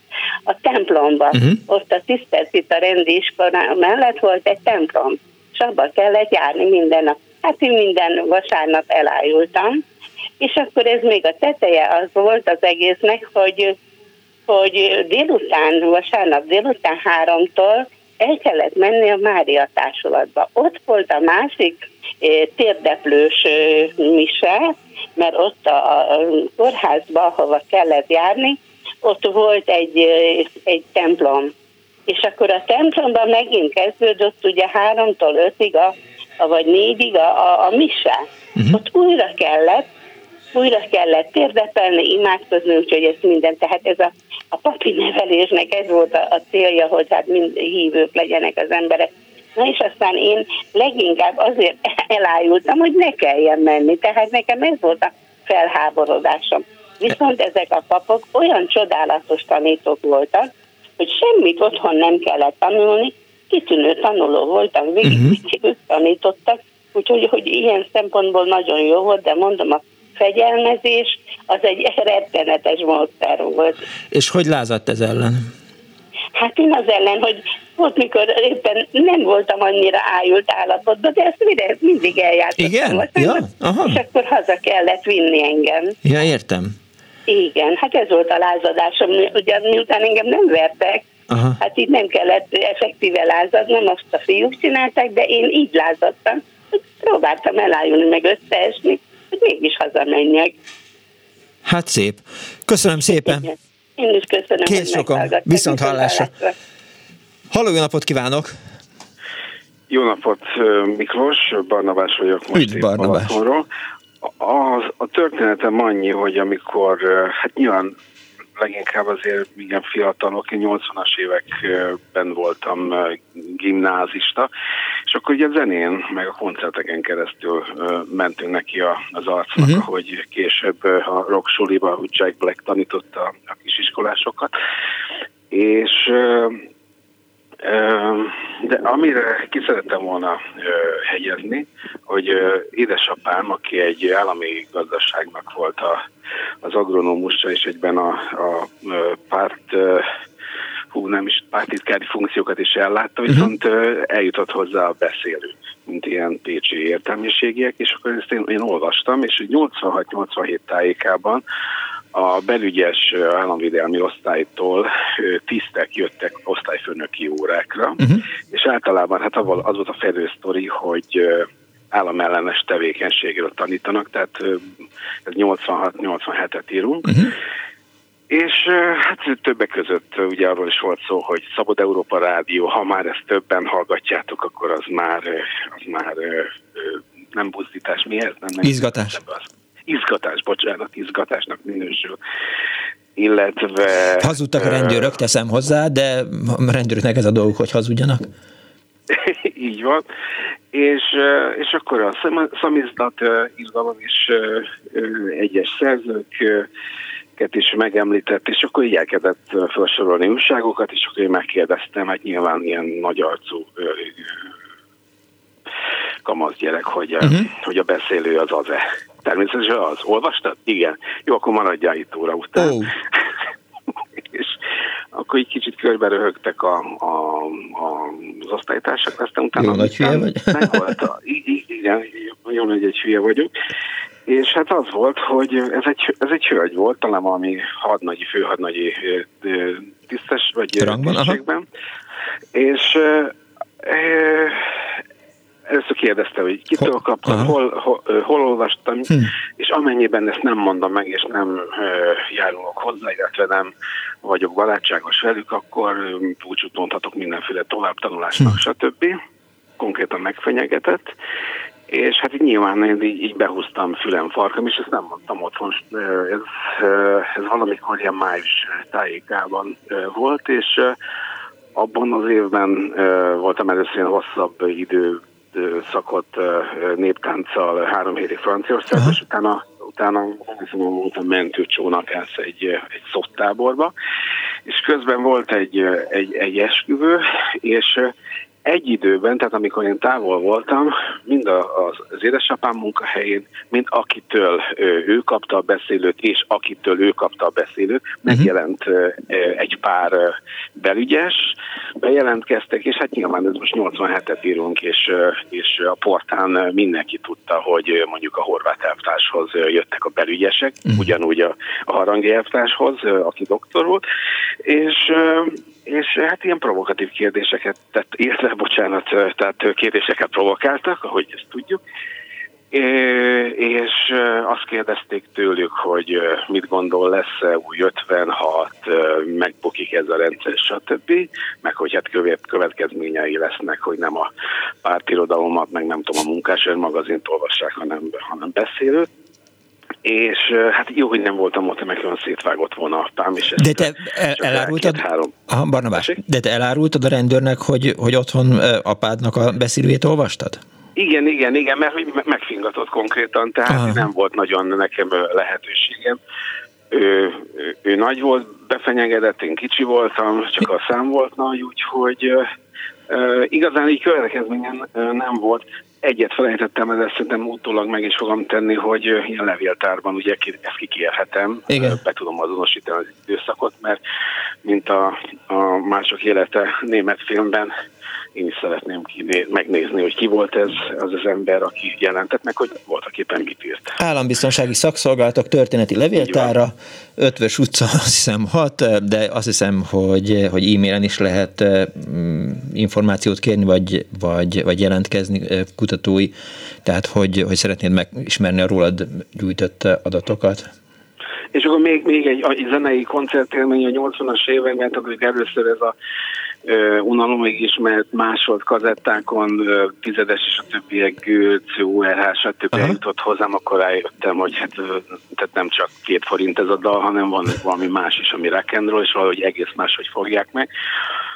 a templomba. Uh-huh. Ott a Tisztelcita rendi iskola mellett volt egy templom, és abba kellett járni minden nap. Hát én minden vasárnap elájultam, és akkor ez még a teteje az volt az egésznek, hogy, hogy délután, vasárnap délután háromtól el kellett menni a Mária társulatba. Ott volt a másik eh, térdeplős eh, mise, mert ott a, kórházba, ahova kellett járni, ott volt egy, eh, egy templom. És akkor a templomban megint kezdődött ugye háromtól ötig a vagy négyig a, a, a mise. Uh-huh. Ott újra kellett, újra kellett térdepelni, imádkozni, úgyhogy ez minden. Tehát ez a, a papi nevelésnek ez volt a, a célja, hogy hát mind hívők legyenek az emberek. Na és aztán én leginkább azért elájultam, hogy ne kelljen menni. Tehát nekem ez volt a felháborodásom. Viszont ezek a papok olyan csodálatos tanítók voltak, hogy semmit otthon nem kellett tanulni, kitűnő tanuló voltam, végig uh-huh. tanítottak, úgyhogy hogy ilyen szempontból nagyon jó volt, de mondom, a fegyelmezés az egy rettenetes módszer volt. És hogy lázadt ez ellen? Hát én az ellen, hogy volt, mikor éppen nem voltam annyira ájult állapotban, de ezt mire, mindig eljátszottam. Igen? Ja? Aha. És akkor haza kellett vinni engem. Ja, értem. Igen, hát ez volt a lázadásom. Ugye miután engem nem vertek, Aha. hát így nem kellett effektíve lázadnom, azt a fiúk csinálták, de én így lázadtam, hogy próbáltam elájulni, meg összeesni, hogy mégis hazamenjek. Hát szép. Köszönöm szépen. Igen. Én is köszönöm, Kész sokan. Viszont hallásra. Halló, jó napot kívánok! Jó napot, Miklós, Barnabás vagyok most Üdv, Barnabás. A, a történetem annyi, hogy amikor, hát nyilván leginkább azért igen fiatalok, én 80-as években voltam gimnázista, és akkor ugye a zenén, meg a koncerteken keresztül mentünk neki az arcnak, uh-huh. ahogy később a rock suliba, Jack Black tanította a kisiskolásokat, és de amire ki szerettem volna hegyezni, hogy édesapám, aki egy állami gazdaságnak volt a, az agronómusa, és egyben a, a párt hú, nem is pártitkári funkciókat is ellátta, mhm. viszont uh-huh. eljutott hozzá a beszélő, mint ilyen pécsi értelmiségiek, és akkor ezt én, én olvastam, és 86-87 tájékában a belügyes államvédelmi osztálytól tisztek jöttek osztályfőnöki órákra, uh-huh. és általában hát az volt a fedősztori, hogy államellenes tevékenységről tanítanak, tehát ez 86-87-et írunk, uh-huh. És hát többek között ugye arról is volt szó, hogy Szabad Európa Rádió, ha már ezt többen hallgatjátok, akkor az már, az már nem buzdítás, mi ez? Nem, nem Izgatás. Az izgatás, bocsánat, izgatásnak minősül illetve... Hazudtak a rendőrök, teszem hozzá, de a rendőröknek ez a dolguk, hogy hazudjanak. Így van. És, és akkor a szamizdat izgalom is egyes szerzőket is megemlített, és akkor így elkezdett felsorolni újságokat, és akkor én megkérdeztem, hát nyilván ilyen nagy arcú kamasz gyerek, hogy, uh-huh. hogy a beszélő az az-e. Természetesen az. Olvastad? Igen. Jó, akkor maradjál itt óra után. Oh. és akkor egy kicsit körbe röhögtek a, a, a, az osztálytársak, aztán utána... Jó nagy hülye vagy? Megvolt a, igen, jó nagy egy hülye vagyok. És hát az volt, hogy ez egy, ez egy hölgy volt, talán valami hadnagyi, főhadnagyi tisztes, vagy Rangban, tisztségben. És először kérdezte, hogy kitől kaptam, hol, hol, hol olvastam, hm. és amennyiben ezt nem mondom meg, és nem uh, járulok hozzá, illetve nem vagyok barátságos velük, akkor búcsút mondhatok mindenféle továbbtanulásnak, hm. stb. Konkrétan megfenyegetett, és hát így nyilván én így, így behúztam fülem farkam, és ezt nem mondtam otthon. Ez, ez valamikor ilyen május tájékában volt, és abban az évben voltam először ilyen hosszabb idő szakott néptánccal három hétig Franciaországban, és utána utána voltam mentőcsónakász egy, egy szottáborba, és közben volt egy, egy, egy esküvő, és egy időben, tehát amikor én távol voltam, mind az, édesapám munkahelyén, mind akitől ő kapta a beszélőt, és akitől ő kapta a beszélőt, uh-huh. megjelent egy pár belügyes, bejelentkeztek, és hát nyilván ez most 87-et írunk, és, és a portán mindenki tudta, hogy mondjuk a horvát elvtárshoz jöttek a belügyesek, uh-huh. ugyanúgy a, a harangi elvtárshoz, aki doktor volt, és és hát ilyen provokatív kérdéseket tett, illetve bocsánat, tehát kérdéseket provokáltak, ahogy ezt tudjuk, és azt kérdezték tőlük, hogy mit gondol, lesz-e új 56, megbukik ez a rendszer, stb. Meg hogy hát követ, következményei lesznek, hogy nem a pártirodalomat, meg nem tudom, a munkásőr magazint olvassák, hanem, hanem beszélőt és hát jó, hogy nem voltam ott, meg olyan szétvágott volna a pám, és De te el, elárultad, három. Aha, Barnabás, de te elárultad a rendőrnek, hogy, hogy otthon apádnak a beszélőjét olvastad? Igen, igen, igen, mert megfingatott konkrétan, tehát Aha. nem volt nagyon nekem lehetőségem. ő, ő, ő nagy volt, befenyegedett, én kicsi voltam, csak a szám volt nagy, úgyhogy uh, igazán így következményen uh, nem volt. Egyet felejtettem, ez szerintem utólag meg is fogom tenni, hogy ilyen levéltárban ugye ezt kikérhetem, Igen. be tudom azonosítani az időszakot, mert mint a, a mások élete német filmben, én is szeretném kiné- megnézni, hogy ki volt ez az az ember, aki jelentett meg, hogy voltak éppen mit írt. Állambiztonsági szakszolgálatok történeti levéltára, Ötvös utca, azt hiszem hat, de azt hiszem, hogy, hogy e-mailen is lehet mm, információt kérni, vagy, vagy, vagy jelentkezni kutatói, tehát hogy, hogy szeretnéd megismerni a rólad gyújtott adatokat. És akkor még, még egy, egy zenei koncertélmény a 80-as években, tehát először ez a unalomig ismert másolt kazettákon, tizedes és a többiek Gőc, URH, stb. eljutott hozzám, akkor rájöttem, hogy hát tehát nem csak két forint ez a dal, hanem van valami más is, ami rock and roll, és valahogy egész máshogy fogják meg.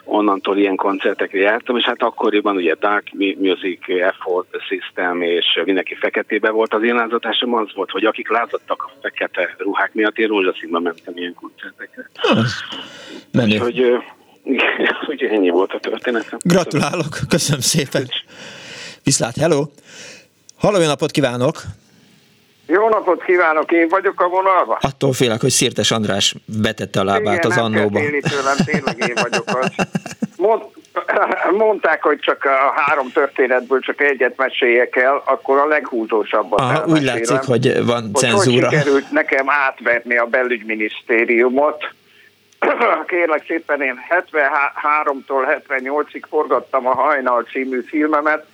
Onnantól ilyen koncertekre jártam, és hát akkoriban ugye Dark Music, Effort System, és mindenki feketébe volt. Az én lázatásom az volt, hogy akik lázadtak a fekete ruhák miatt, én rózsaszínben mentem ilyen koncertekre. Menő. Úgyhogy Úgyhogy ennyi volt a történetem. Gratulálok, köszönöm szépen. Viszlát, hello! Halló, jó napot kívánok! Jó napot kívánok, én vagyok a vonalban. Attól félek, hogy Szirtes András betette a lábát Igen, az annóba. Igen, tőlem, tényleg én vagyok az. Mond, mondták, hogy csak a három történetből csak egyet meséljek el, akkor a leghúzósabbat Aha, Úgy látszik, hogy van hogy cenzúra. Hogy sikerült nekem átverni a belügyminisztériumot, kérlek szépen én 73-tól 78-ig forgattam a Hajnal című filmemet,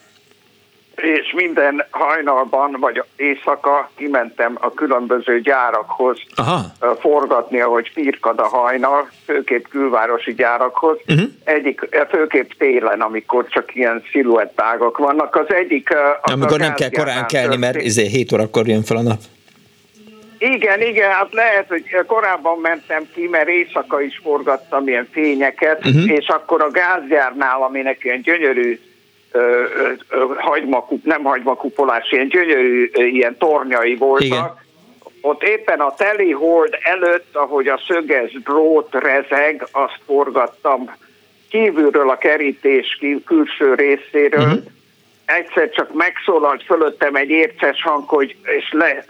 és minden hajnalban vagy éjszaka kimentem a különböző gyárakhoz Aha. forgatni, ahogy pirkad a hajnal, főképp külvárosi gyárakhoz. Uh-huh. Egyik, főképp télen, amikor csak ilyen sziluettágak vannak. Az egyik... Az Amikor nem kell korán kelni, mert izé 7 órakor jön fel a nap. Igen, igen, hát lehet, hogy korábban mentem ki, mert éjszaka is forgattam ilyen fényeket, uh-huh. és akkor a gázgyárnál, aminek ilyen gyönyörű ö, hagymakup, nem hagymakupolás, ilyen gyönyörű ö, ilyen tornyai voltak, igen. ott éppen a teli hold előtt, ahogy a szöges drót rezeg, azt forgattam kívülről a kerítés külső részéről, uh-huh egyszer csak megszólalt fölöttem egy érces hang, hogy, és le,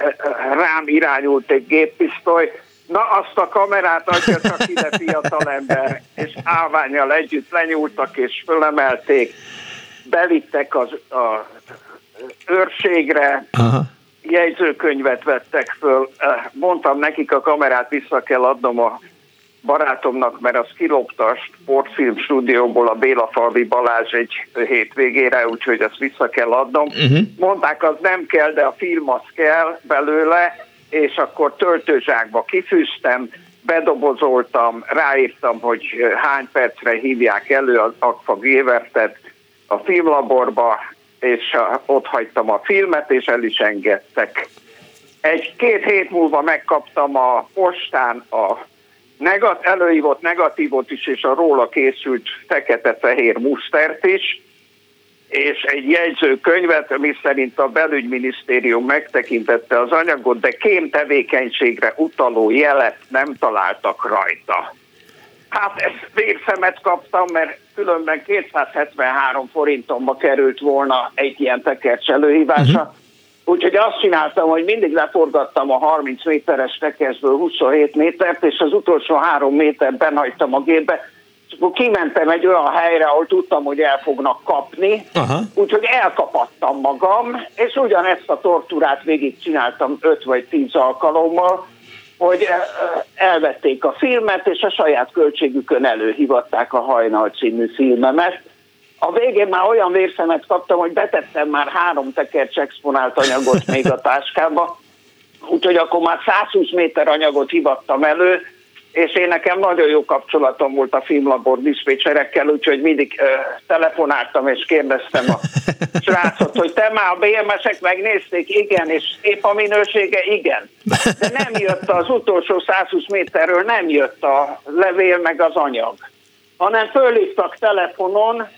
rám irányult egy géppisztoly, na azt a kamerát adja csak ide fiatalember, és állványjal együtt lenyúltak és fölemelték, belittek az a őrségre, Aha. jegyzőkönyvet vettek föl, mondtam nekik a kamerát vissza kell adnom a barátomnak, mert az kilopta a sportfilm stúdióból a Béla Falvi Balázs egy hétvégére, úgyhogy azt vissza kell adnom. Uh-huh. Mondták, az nem kell, de a film az kell belőle, és akkor töltőzsákba kifűztem, bedobozoltam, ráírtam, hogy hány percre hívják elő az Akfa Gévertet a filmlaborba, és ott hagytam a filmet, és el is engedtek. Egy-két hét múlva megkaptam a postán a negat, előívott negatívot is, és a róla készült fekete-fehér mustert is, és egy jegyzőkönyvet, mi szerint a belügyminisztérium megtekintette az anyagot, de kém tevékenységre utaló jelet nem találtak rajta. Hát ezt vérszemet kaptam, mert különben 273 forintomba került volna egy ilyen tekercs előhívása. Uh-huh. Úgyhogy azt csináltam, hogy mindig leforgattam a 30 méteres tekercsből 27 métert, és az utolsó három métert benhagytam a gépbe, és akkor kimentem egy olyan helyre, ahol tudtam, hogy el fognak kapni, Aha. úgyhogy elkapattam magam, és ugyanezt a torturát végig csináltam 5 vagy 10 alkalommal, hogy elvették a filmet, és a saját költségükön előhivatták a Hajnal című filmemet, a végén már olyan vérszemet kaptam, hogy betettem már három tekercs exponált anyagot még a táskába, úgyhogy akkor már 120 méter anyagot hivattam elő, és én nekem nagyon jó kapcsolatom volt a filmlabor diszpécserekkel, úgyhogy mindig ö, telefonáltam és kérdeztem a srácot, hogy te már a BMS-ek megnézték? Igen, és épp a minősége? Igen. De nem jött az utolsó 120 méterről, nem jött a levél meg az anyag, hanem fölhívtak telefonon,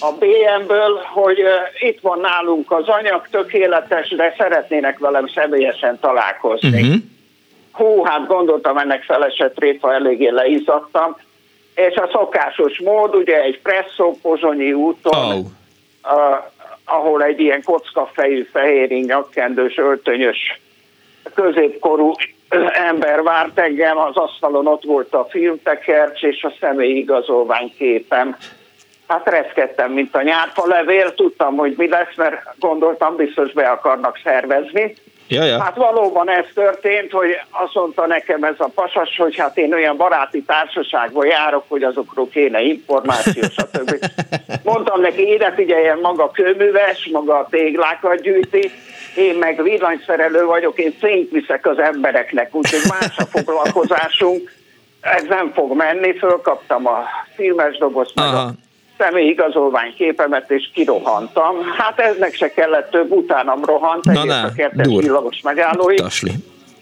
a BM-ből, hogy itt van nálunk az anyag, tökéletes, de szeretnének velem személyesen találkozni. Uh-huh. hú, hát gondoltam ennek felesett répa, eléggé leizzadtam, és a szokásos mód, ugye egy presszó Pozsonyi úton, oh. a, ahol egy ilyen kockafejű, fehéring, nyakkendős, öltönyös, középkorú ember várt engem, az asztalon ott volt a filmtekercs és a személyi igazolvány képem. Hát reszkedtem, mint a nyárfa levél, tudtam, hogy mi lesz, mert gondoltam, biztos be akarnak szervezni. Ja, ja. Hát valóban ez történt, hogy azt mondta nekem ez a pasas, hogy hát én olyan baráti társaságban járok, hogy azokról kéne információ, stb. Mondtam neki, ide figyeljen, maga kőműves, maga a téglákat gyűjti, én meg villanyszerelő vagyok, én fényt viszek az embereknek, úgyhogy más a foglalkozásunk, ez nem fog menni, fölkaptam a filmes dobozt, meg a személy igazolvány képemet, és kirohantam. Hát eznek se kellett több, utánam rohant, egész a kettes villamos megállóig. Tasli.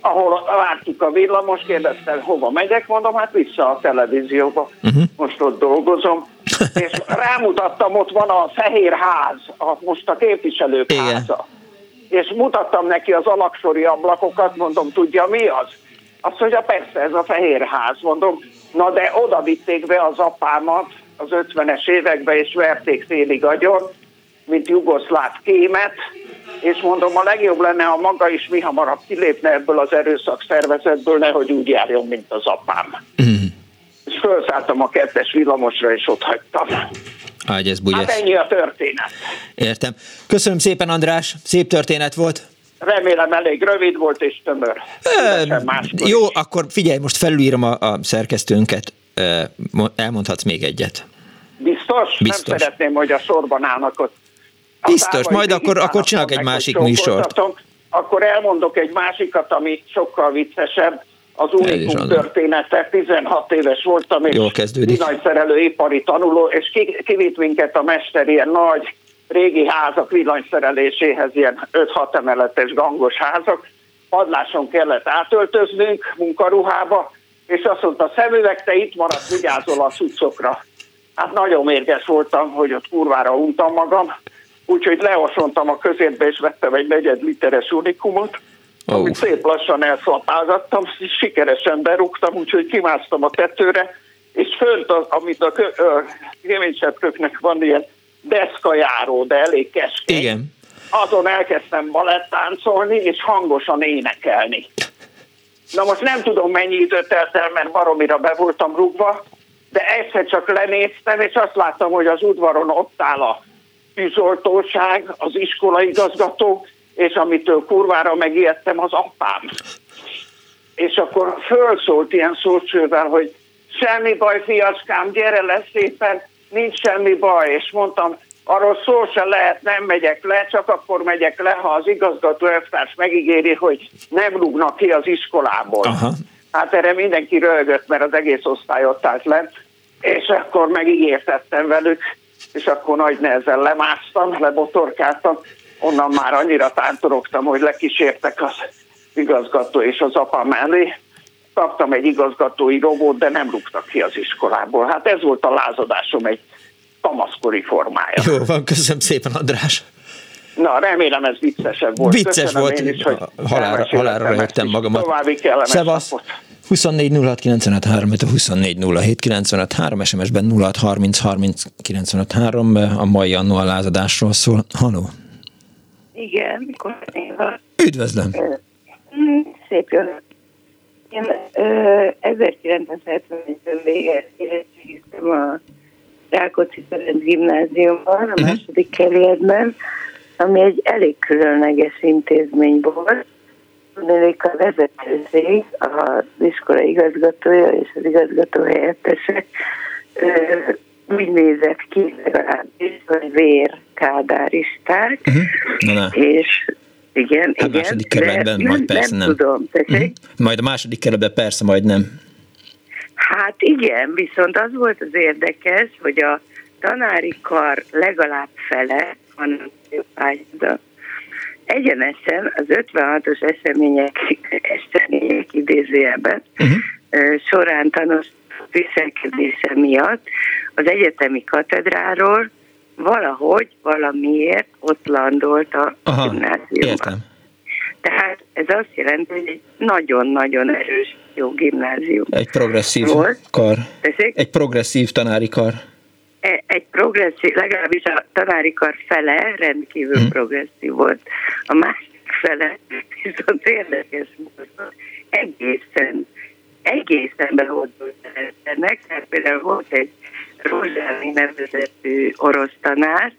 Ahol vártuk a villamos, kérdezte, hova megyek, mondom, hát vissza a televízióba. Uh-huh. Most ott dolgozom. és rámutattam, ott van a Fehér Ház, a, most a képviselők Igen. háza. És mutattam neki az alaksori ablakokat, mondom, tudja mi az? Azt mondja, persze, ez a Fehér Ház, mondom, na de oda vitték be az apámat, az 50-es években, és verték szélig agyon, mint jugoszláv kémet, és mondom, a legjobb lenne, ha maga is mi hamarabb kilépne ebből az erőszak szervezetből, nehogy úgy járjon, mint az apám. Mm. És felszálltam a kettes villamosra, és ott hagytam. Ágy, ez hát ennyi a történet. Értem. Köszönöm szépen, András. Szép történet volt. Remélem elég rövid volt és tömör. Ö, jó, is. akkor figyelj, most felülírom a, a szerkesztőnket. Elmondhatsz még egyet. Biztos? Biztos. Nem szeretném, hogy a sorban állnak ott. A Biztos, majd akkor, akkor csinálok egy másik műsort. Akkor elmondok egy másikat, ami sokkal viccesebb. Az Unikum története, 16 éves voltam, és Jól kezdődik. villanyszerelő ipari tanuló, és kivitt minket a mester ilyen nagy régi házak villanyszereléséhez, ilyen 5-6 emeletes gangos házak. Padláson kellett átöltöznünk munkaruhába, és azt mondta, szemüveg, te itt maradsz, vigyázol a cuccokra. Hát nagyon mérges voltam, hogy ott kurvára untam magam, úgyhogy leosontam a közérbe, és vettem egy negyed literes unikumot, oh. amit szép lassan elszlapázattam, sikeresen berúgtam, úgyhogy kimásztam a tetőre, és fönt, az, amit a kéményseprőknek van ilyen deszkajáró, de elég keskeny. Igen. Azon elkezdtem balettáncolni, és hangosan énekelni. Na most nem tudom mennyi időt telt el, mert baromira be voltam rúgva, de egyszer csak lenéztem, és azt láttam, hogy az udvaron ott áll a tűzoltóság, az iskolaigazgató, és amitől kurvára megijedtem, az apám. És akkor fölszólt ilyen szócsővel, hogy semmi baj, fiaskám, gyere le szépen, nincs semmi baj, és mondtam, arról szó se lehet, nem megyek le, csak akkor megyek le, ha az igazgató elvtárs megígéri, hogy nem rúgnak ki az iskolából. Aha. Hát erre mindenki röhögött, mert az egész osztály ott állt lent, és akkor megígértettem velük, és akkor nagy nehezen lemásztam, lebotorkáltam, onnan már annyira tántorogtam, hogy lekísértek az igazgató és az apa mellé. Kaptam egy igazgatói robót, de nem rúgtak ki az iskolából. Hát ez volt a lázadásom egy kamaszkori formája. Jó van, köszönöm szépen, András. Na, remélem ez viccesebb volt. Vicces Köszönöm volt, is, hogy halára, halára röhögtem magamat. További kellemes Szevasz. napot. 24 06 95 3, 24 07 95 3, SMS-ben 06 30 30 95 3, a mai annó a lázadásról szól. Haló! Igen, mikor Üdvözlöm! Szép jó. Én 1971-ben véget érettségiztem a Rákóczi Ferenc gimnáziumban, a mhm. második kerületben, ami egy elég különleges intézmény volt. Tudnék a vezetőség, az iskola igazgatója és az igazgató helyettese úgy nézett ki legalábbis, hogy vér kádáristák, uh-huh. és igen, a igen. második kerületben majd nem, persze nem. nem. tudom, uh-huh. Majd a második kerületben persze majd nem. Hát igen, viszont az volt az érdekes, hogy a tanári kar legalább fele, hanem pályázat, egyenesen az 56-os események, események idézőjelben uh-huh. során tanús viselkedése miatt az egyetemi katedráról valahogy, valamiért ott landolt a Aha, gimnáziumban. Értem. Tehát ez azt jelenti, hogy egy nagyon-nagyon erős jó gimnázium. Egy progresszív volt. kar. Tessék? Egy progresszív tanári kar. E, egy progresszív, legalábbis a tanári kar fele rendkívül hmm. progresszív volt. A másik fele viszont érdekes volt, egészen, egészen ennek, tehát például volt egy Rózsáni nevezetű orosz tanár,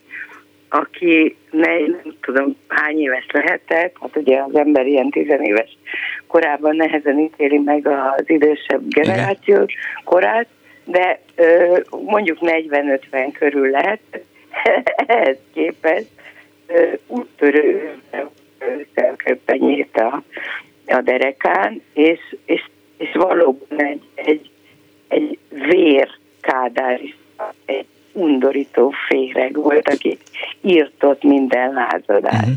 aki ne, nem tudom hány éves lehetett, hát ugye az ember ilyen tizenéves korában nehezen ítéli meg az idősebb generáció korát, de ö, mondjuk 40-50 körül lehet, ehhez képest úttörő szemköpenyét a, a derekán, és, és, és valóban egy, egy, egy vér kádárista, egy undorító féreg volt, aki írtott minden lázadást. Uh-huh.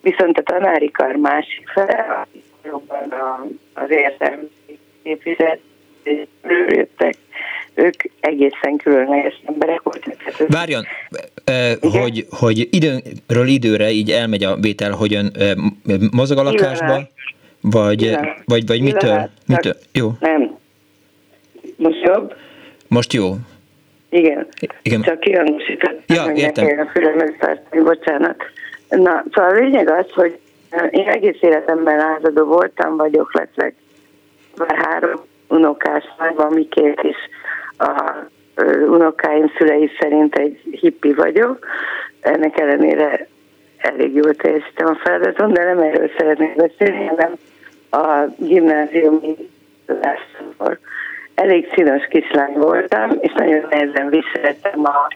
Viszont a tanári kar másik fele, jobban az értelmi képviselt, jöttek, ők egészen különleges emberek voltak. Várjon, hogy, hogy időről időre így elmegy a vétel, hogy ön mozog a lakásba, vagy, vagy, vagy mitől? mitől? Jó. Nem. Most jobb? Most jó. Igen. Igen. Csak kihangosítottam, ja, hogy értem. a fülemet tartani, bocsánat. Na, szóval a lényeg az, hogy én egész életemben lázadó voltam, vagyok, leszek. Már három unokás nagyban, mikét is a unokáim szülei szerint egy hippi vagyok. Ennek ellenére elég jól teljesítem a feladaton, de nem erről szeretnék beszélni, hanem a gimnáziumi lászlókor elég színes kislány voltam, és nagyon nehezen viseltem a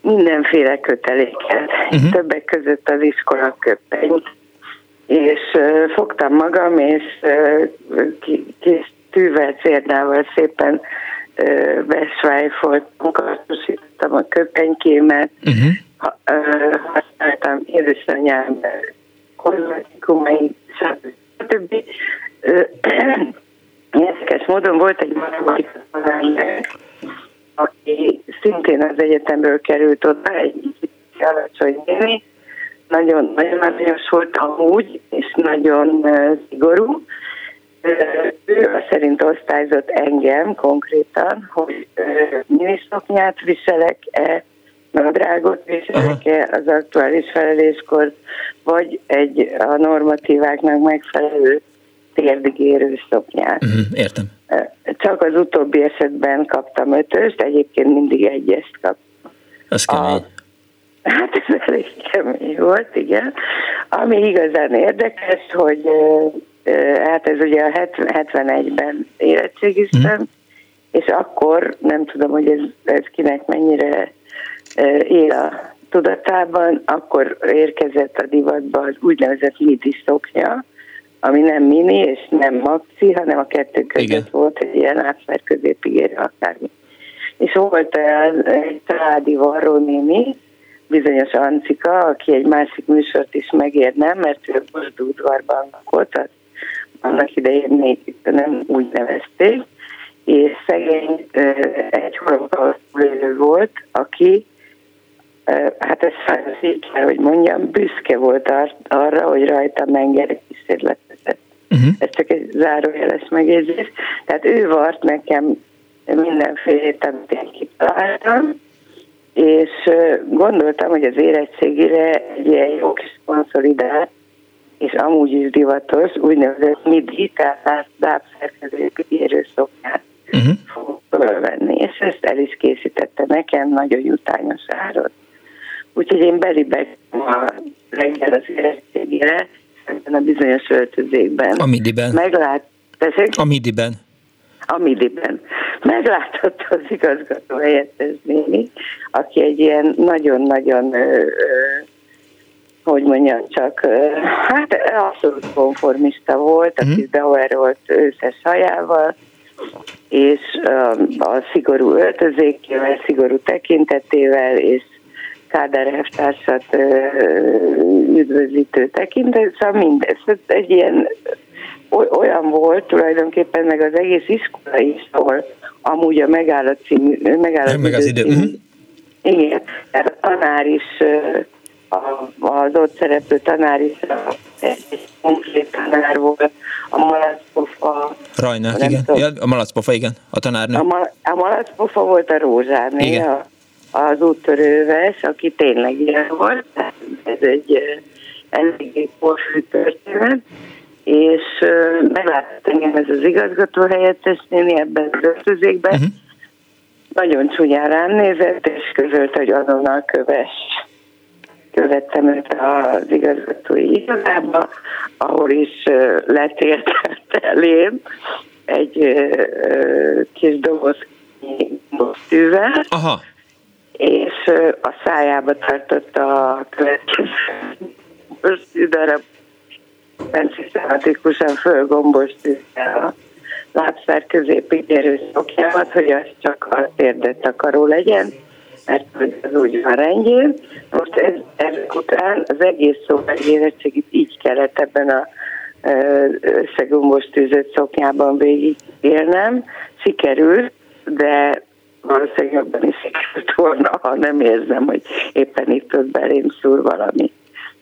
mindenféle köteléket, uh-huh. többek között az iskola köpenyt. És uh, fogtam magam, és uh, kis tűvel, cérdával szépen uh, besvájfoltam, kartosítottam a köpenykémet, uh-huh. ha, uh, használtam édesanyám kozmetikumai, stb. Uh, Érdekes módon volt egy matematika aki szintén az egyetemről került oda, egy alacsony néni, nagyon, nagyon aranyos volt amúgy, és nagyon szigorú. Uh, ő szerint osztályzott engem konkrétan, hogy uh, miniszoknyát viselek-e, nadrágot viselek-e az aktuális feleléskor, vagy egy a normatíváknak megfelelő térdig érő szoknyát. Uh-huh, értem. Csak az utóbbi esetben kaptam ötöst, egyébként mindig egyest kaptam. Az kemény. A, hát ez elég kemény volt, igen. Ami igazán érdekes, hogy hát ez ugye a 71-ben érettségiztem, uh-huh. és akkor nem tudom, hogy ez, ez kinek mennyire él a tudatában, akkor érkezett a divatba az úgynevezett midi szoknya, ami nem mini és nem maxi, hanem a kettő között Igen. volt egy ilyen átfer középig akármi. És volt egy családi varró néni, bizonyos Ancika, aki egy másik műsort is megérne, mert ő most udvarban lakott, annak idején még nem úgy nevezték, és szegény egy élő volt, aki hát ez sajnos így kell, hogy mondjam, büszke volt ar- arra, hogy rajta mengere kísérletezett. Uh-huh. Ez csak egy zárójeles megjegyzés. Tehát ő vart nekem mindenféle amit én kitaláltam, és gondoltam, hogy az érettségire egy ilyen jó kis konszolidált, és amúgy is divatos, úgynevezett midi, tehát dábszerkező érő szoknyát uh-huh. fogok fölvenni, és ezt el is készítette nekem nagyon jutányos árat. Úgyhogy én belibegtem a reggel az érettségére, ebben a bizonyos öltözékben. A midiben. Meglát... A midiben. A midiben. Meglátott az igazgató helyettes néni, aki egy ilyen nagyon-nagyon hogy mondjam, csak hát abszolút konformista volt, aki mm. beoerolt összes hajával, és a szigorú öltözékével, szigorú tekintetével, és Kádár elvtársat üdvözítő tekintet, szóval mindez egy ilyen olyan volt tulajdonképpen, meg az egész iskola is, ahol amúgy a megállat című, megállat meg az idő. Című, uh-huh. Igen, tehát a tanár is, az ott szereplő tanár is egy konkrét tanár volt, a malacpofa. Rajna, igen. Ja, a malacpofa, igen, a tanárnő. A, ma, a malacpofa volt a Rózsáné, a, az úttörőves, aki tényleg ilyen volt. Ez egy eléggé porfű történet és meglátott engem ez az igazgató helyettes néni ebben az öltözékben. Uh-huh. Nagyon csúnyán rám nézett, és közölt, hogy azonnal köves. Követtem őt az igazgatói irodába, ahol is letért elém egy kis doboz tűvel, Aha. És a szájába tartotta a következő darab szisztematikusan fölgombostűzte a lábszár középig gyerő szokjámat, hogy az csak a térdet takaró legyen, mert az úgy van rendjén. Most ez, ezek után az egész szóbeli így kellett ebben a összegombostűzött szoknyában végig élnem. Sikerült, de valószínűleg jobban is sikerült volna, ha nem érzem, hogy éppen itt ott belém szúr valami.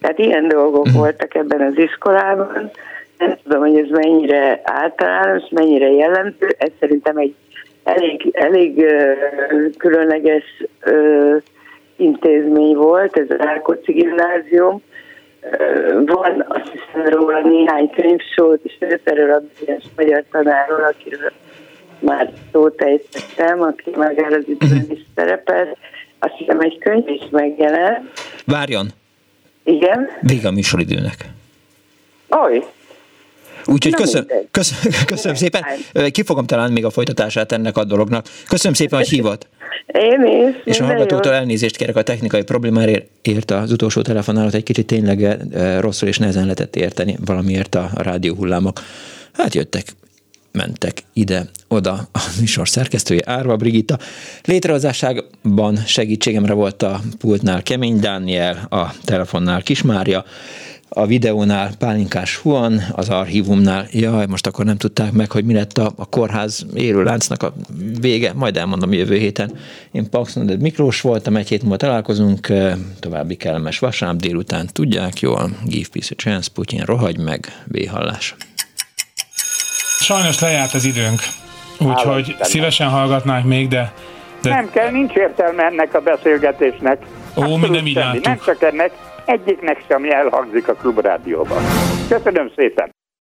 Tehát ilyen dolgok uh-huh. voltak ebben az iskolában. Nem tudom, hogy ez mennyire általános, mennyire jellemző. Ez szerintem egy elég, elég uh, különleges uh, intézmény volt, ez a Rákóczi gimnázium. Uh, van azt hiszem róla néhány könyvsót, és erről a bizonyos magyar tanárról, akiről már szót ejtettem, aki már az időben is szerepelt. Azt hiszem egy könyv is megjelent. Várjon! Igen. Vége a műsoridőnek. Oly. Úgyhogy köszön, köszön, köszönöm szépen. Ki fogom találni még a folytatását ennek a dolognak. Köszönöm szépen, hogy hívott. Én is. És a hallgatótól elnézést kérek a technikai problémáért az utolsó telefonálót egy kicsit tényleg rosszul és nehezen lehetett érteni valamiért a rádióhullámok. Hát jöttek mentek ide-oda a műsor szerkesztője Árva Brigitta. Létrehozásában segítségemre volt a pultnál Kemény Dániel, a telefonnál Kismária, a videónál Pálinkás Huan, az archívumnál, jaj, most akkor nem tudták meg, hogy mi lett a, a kórház élőláncnak a vége, majd elmondom jövő héten. Én Paxnoded Miklós voltam, egy hét múlva találkozunk, további kellemes vasárnap délután, tudják jól, give peace a chance, Putyin rohagy meg, véhallás. Sajnos lejárt az időnk, úgyhogy szívesen hallgatnánk még, de, de... Nem kell, nincs értelme ennek a beszélgetésnek. Ó, mi nem így Nem csak ennek, egyiknek sem elhangzik a klubrádióban. Köszönöm szépen!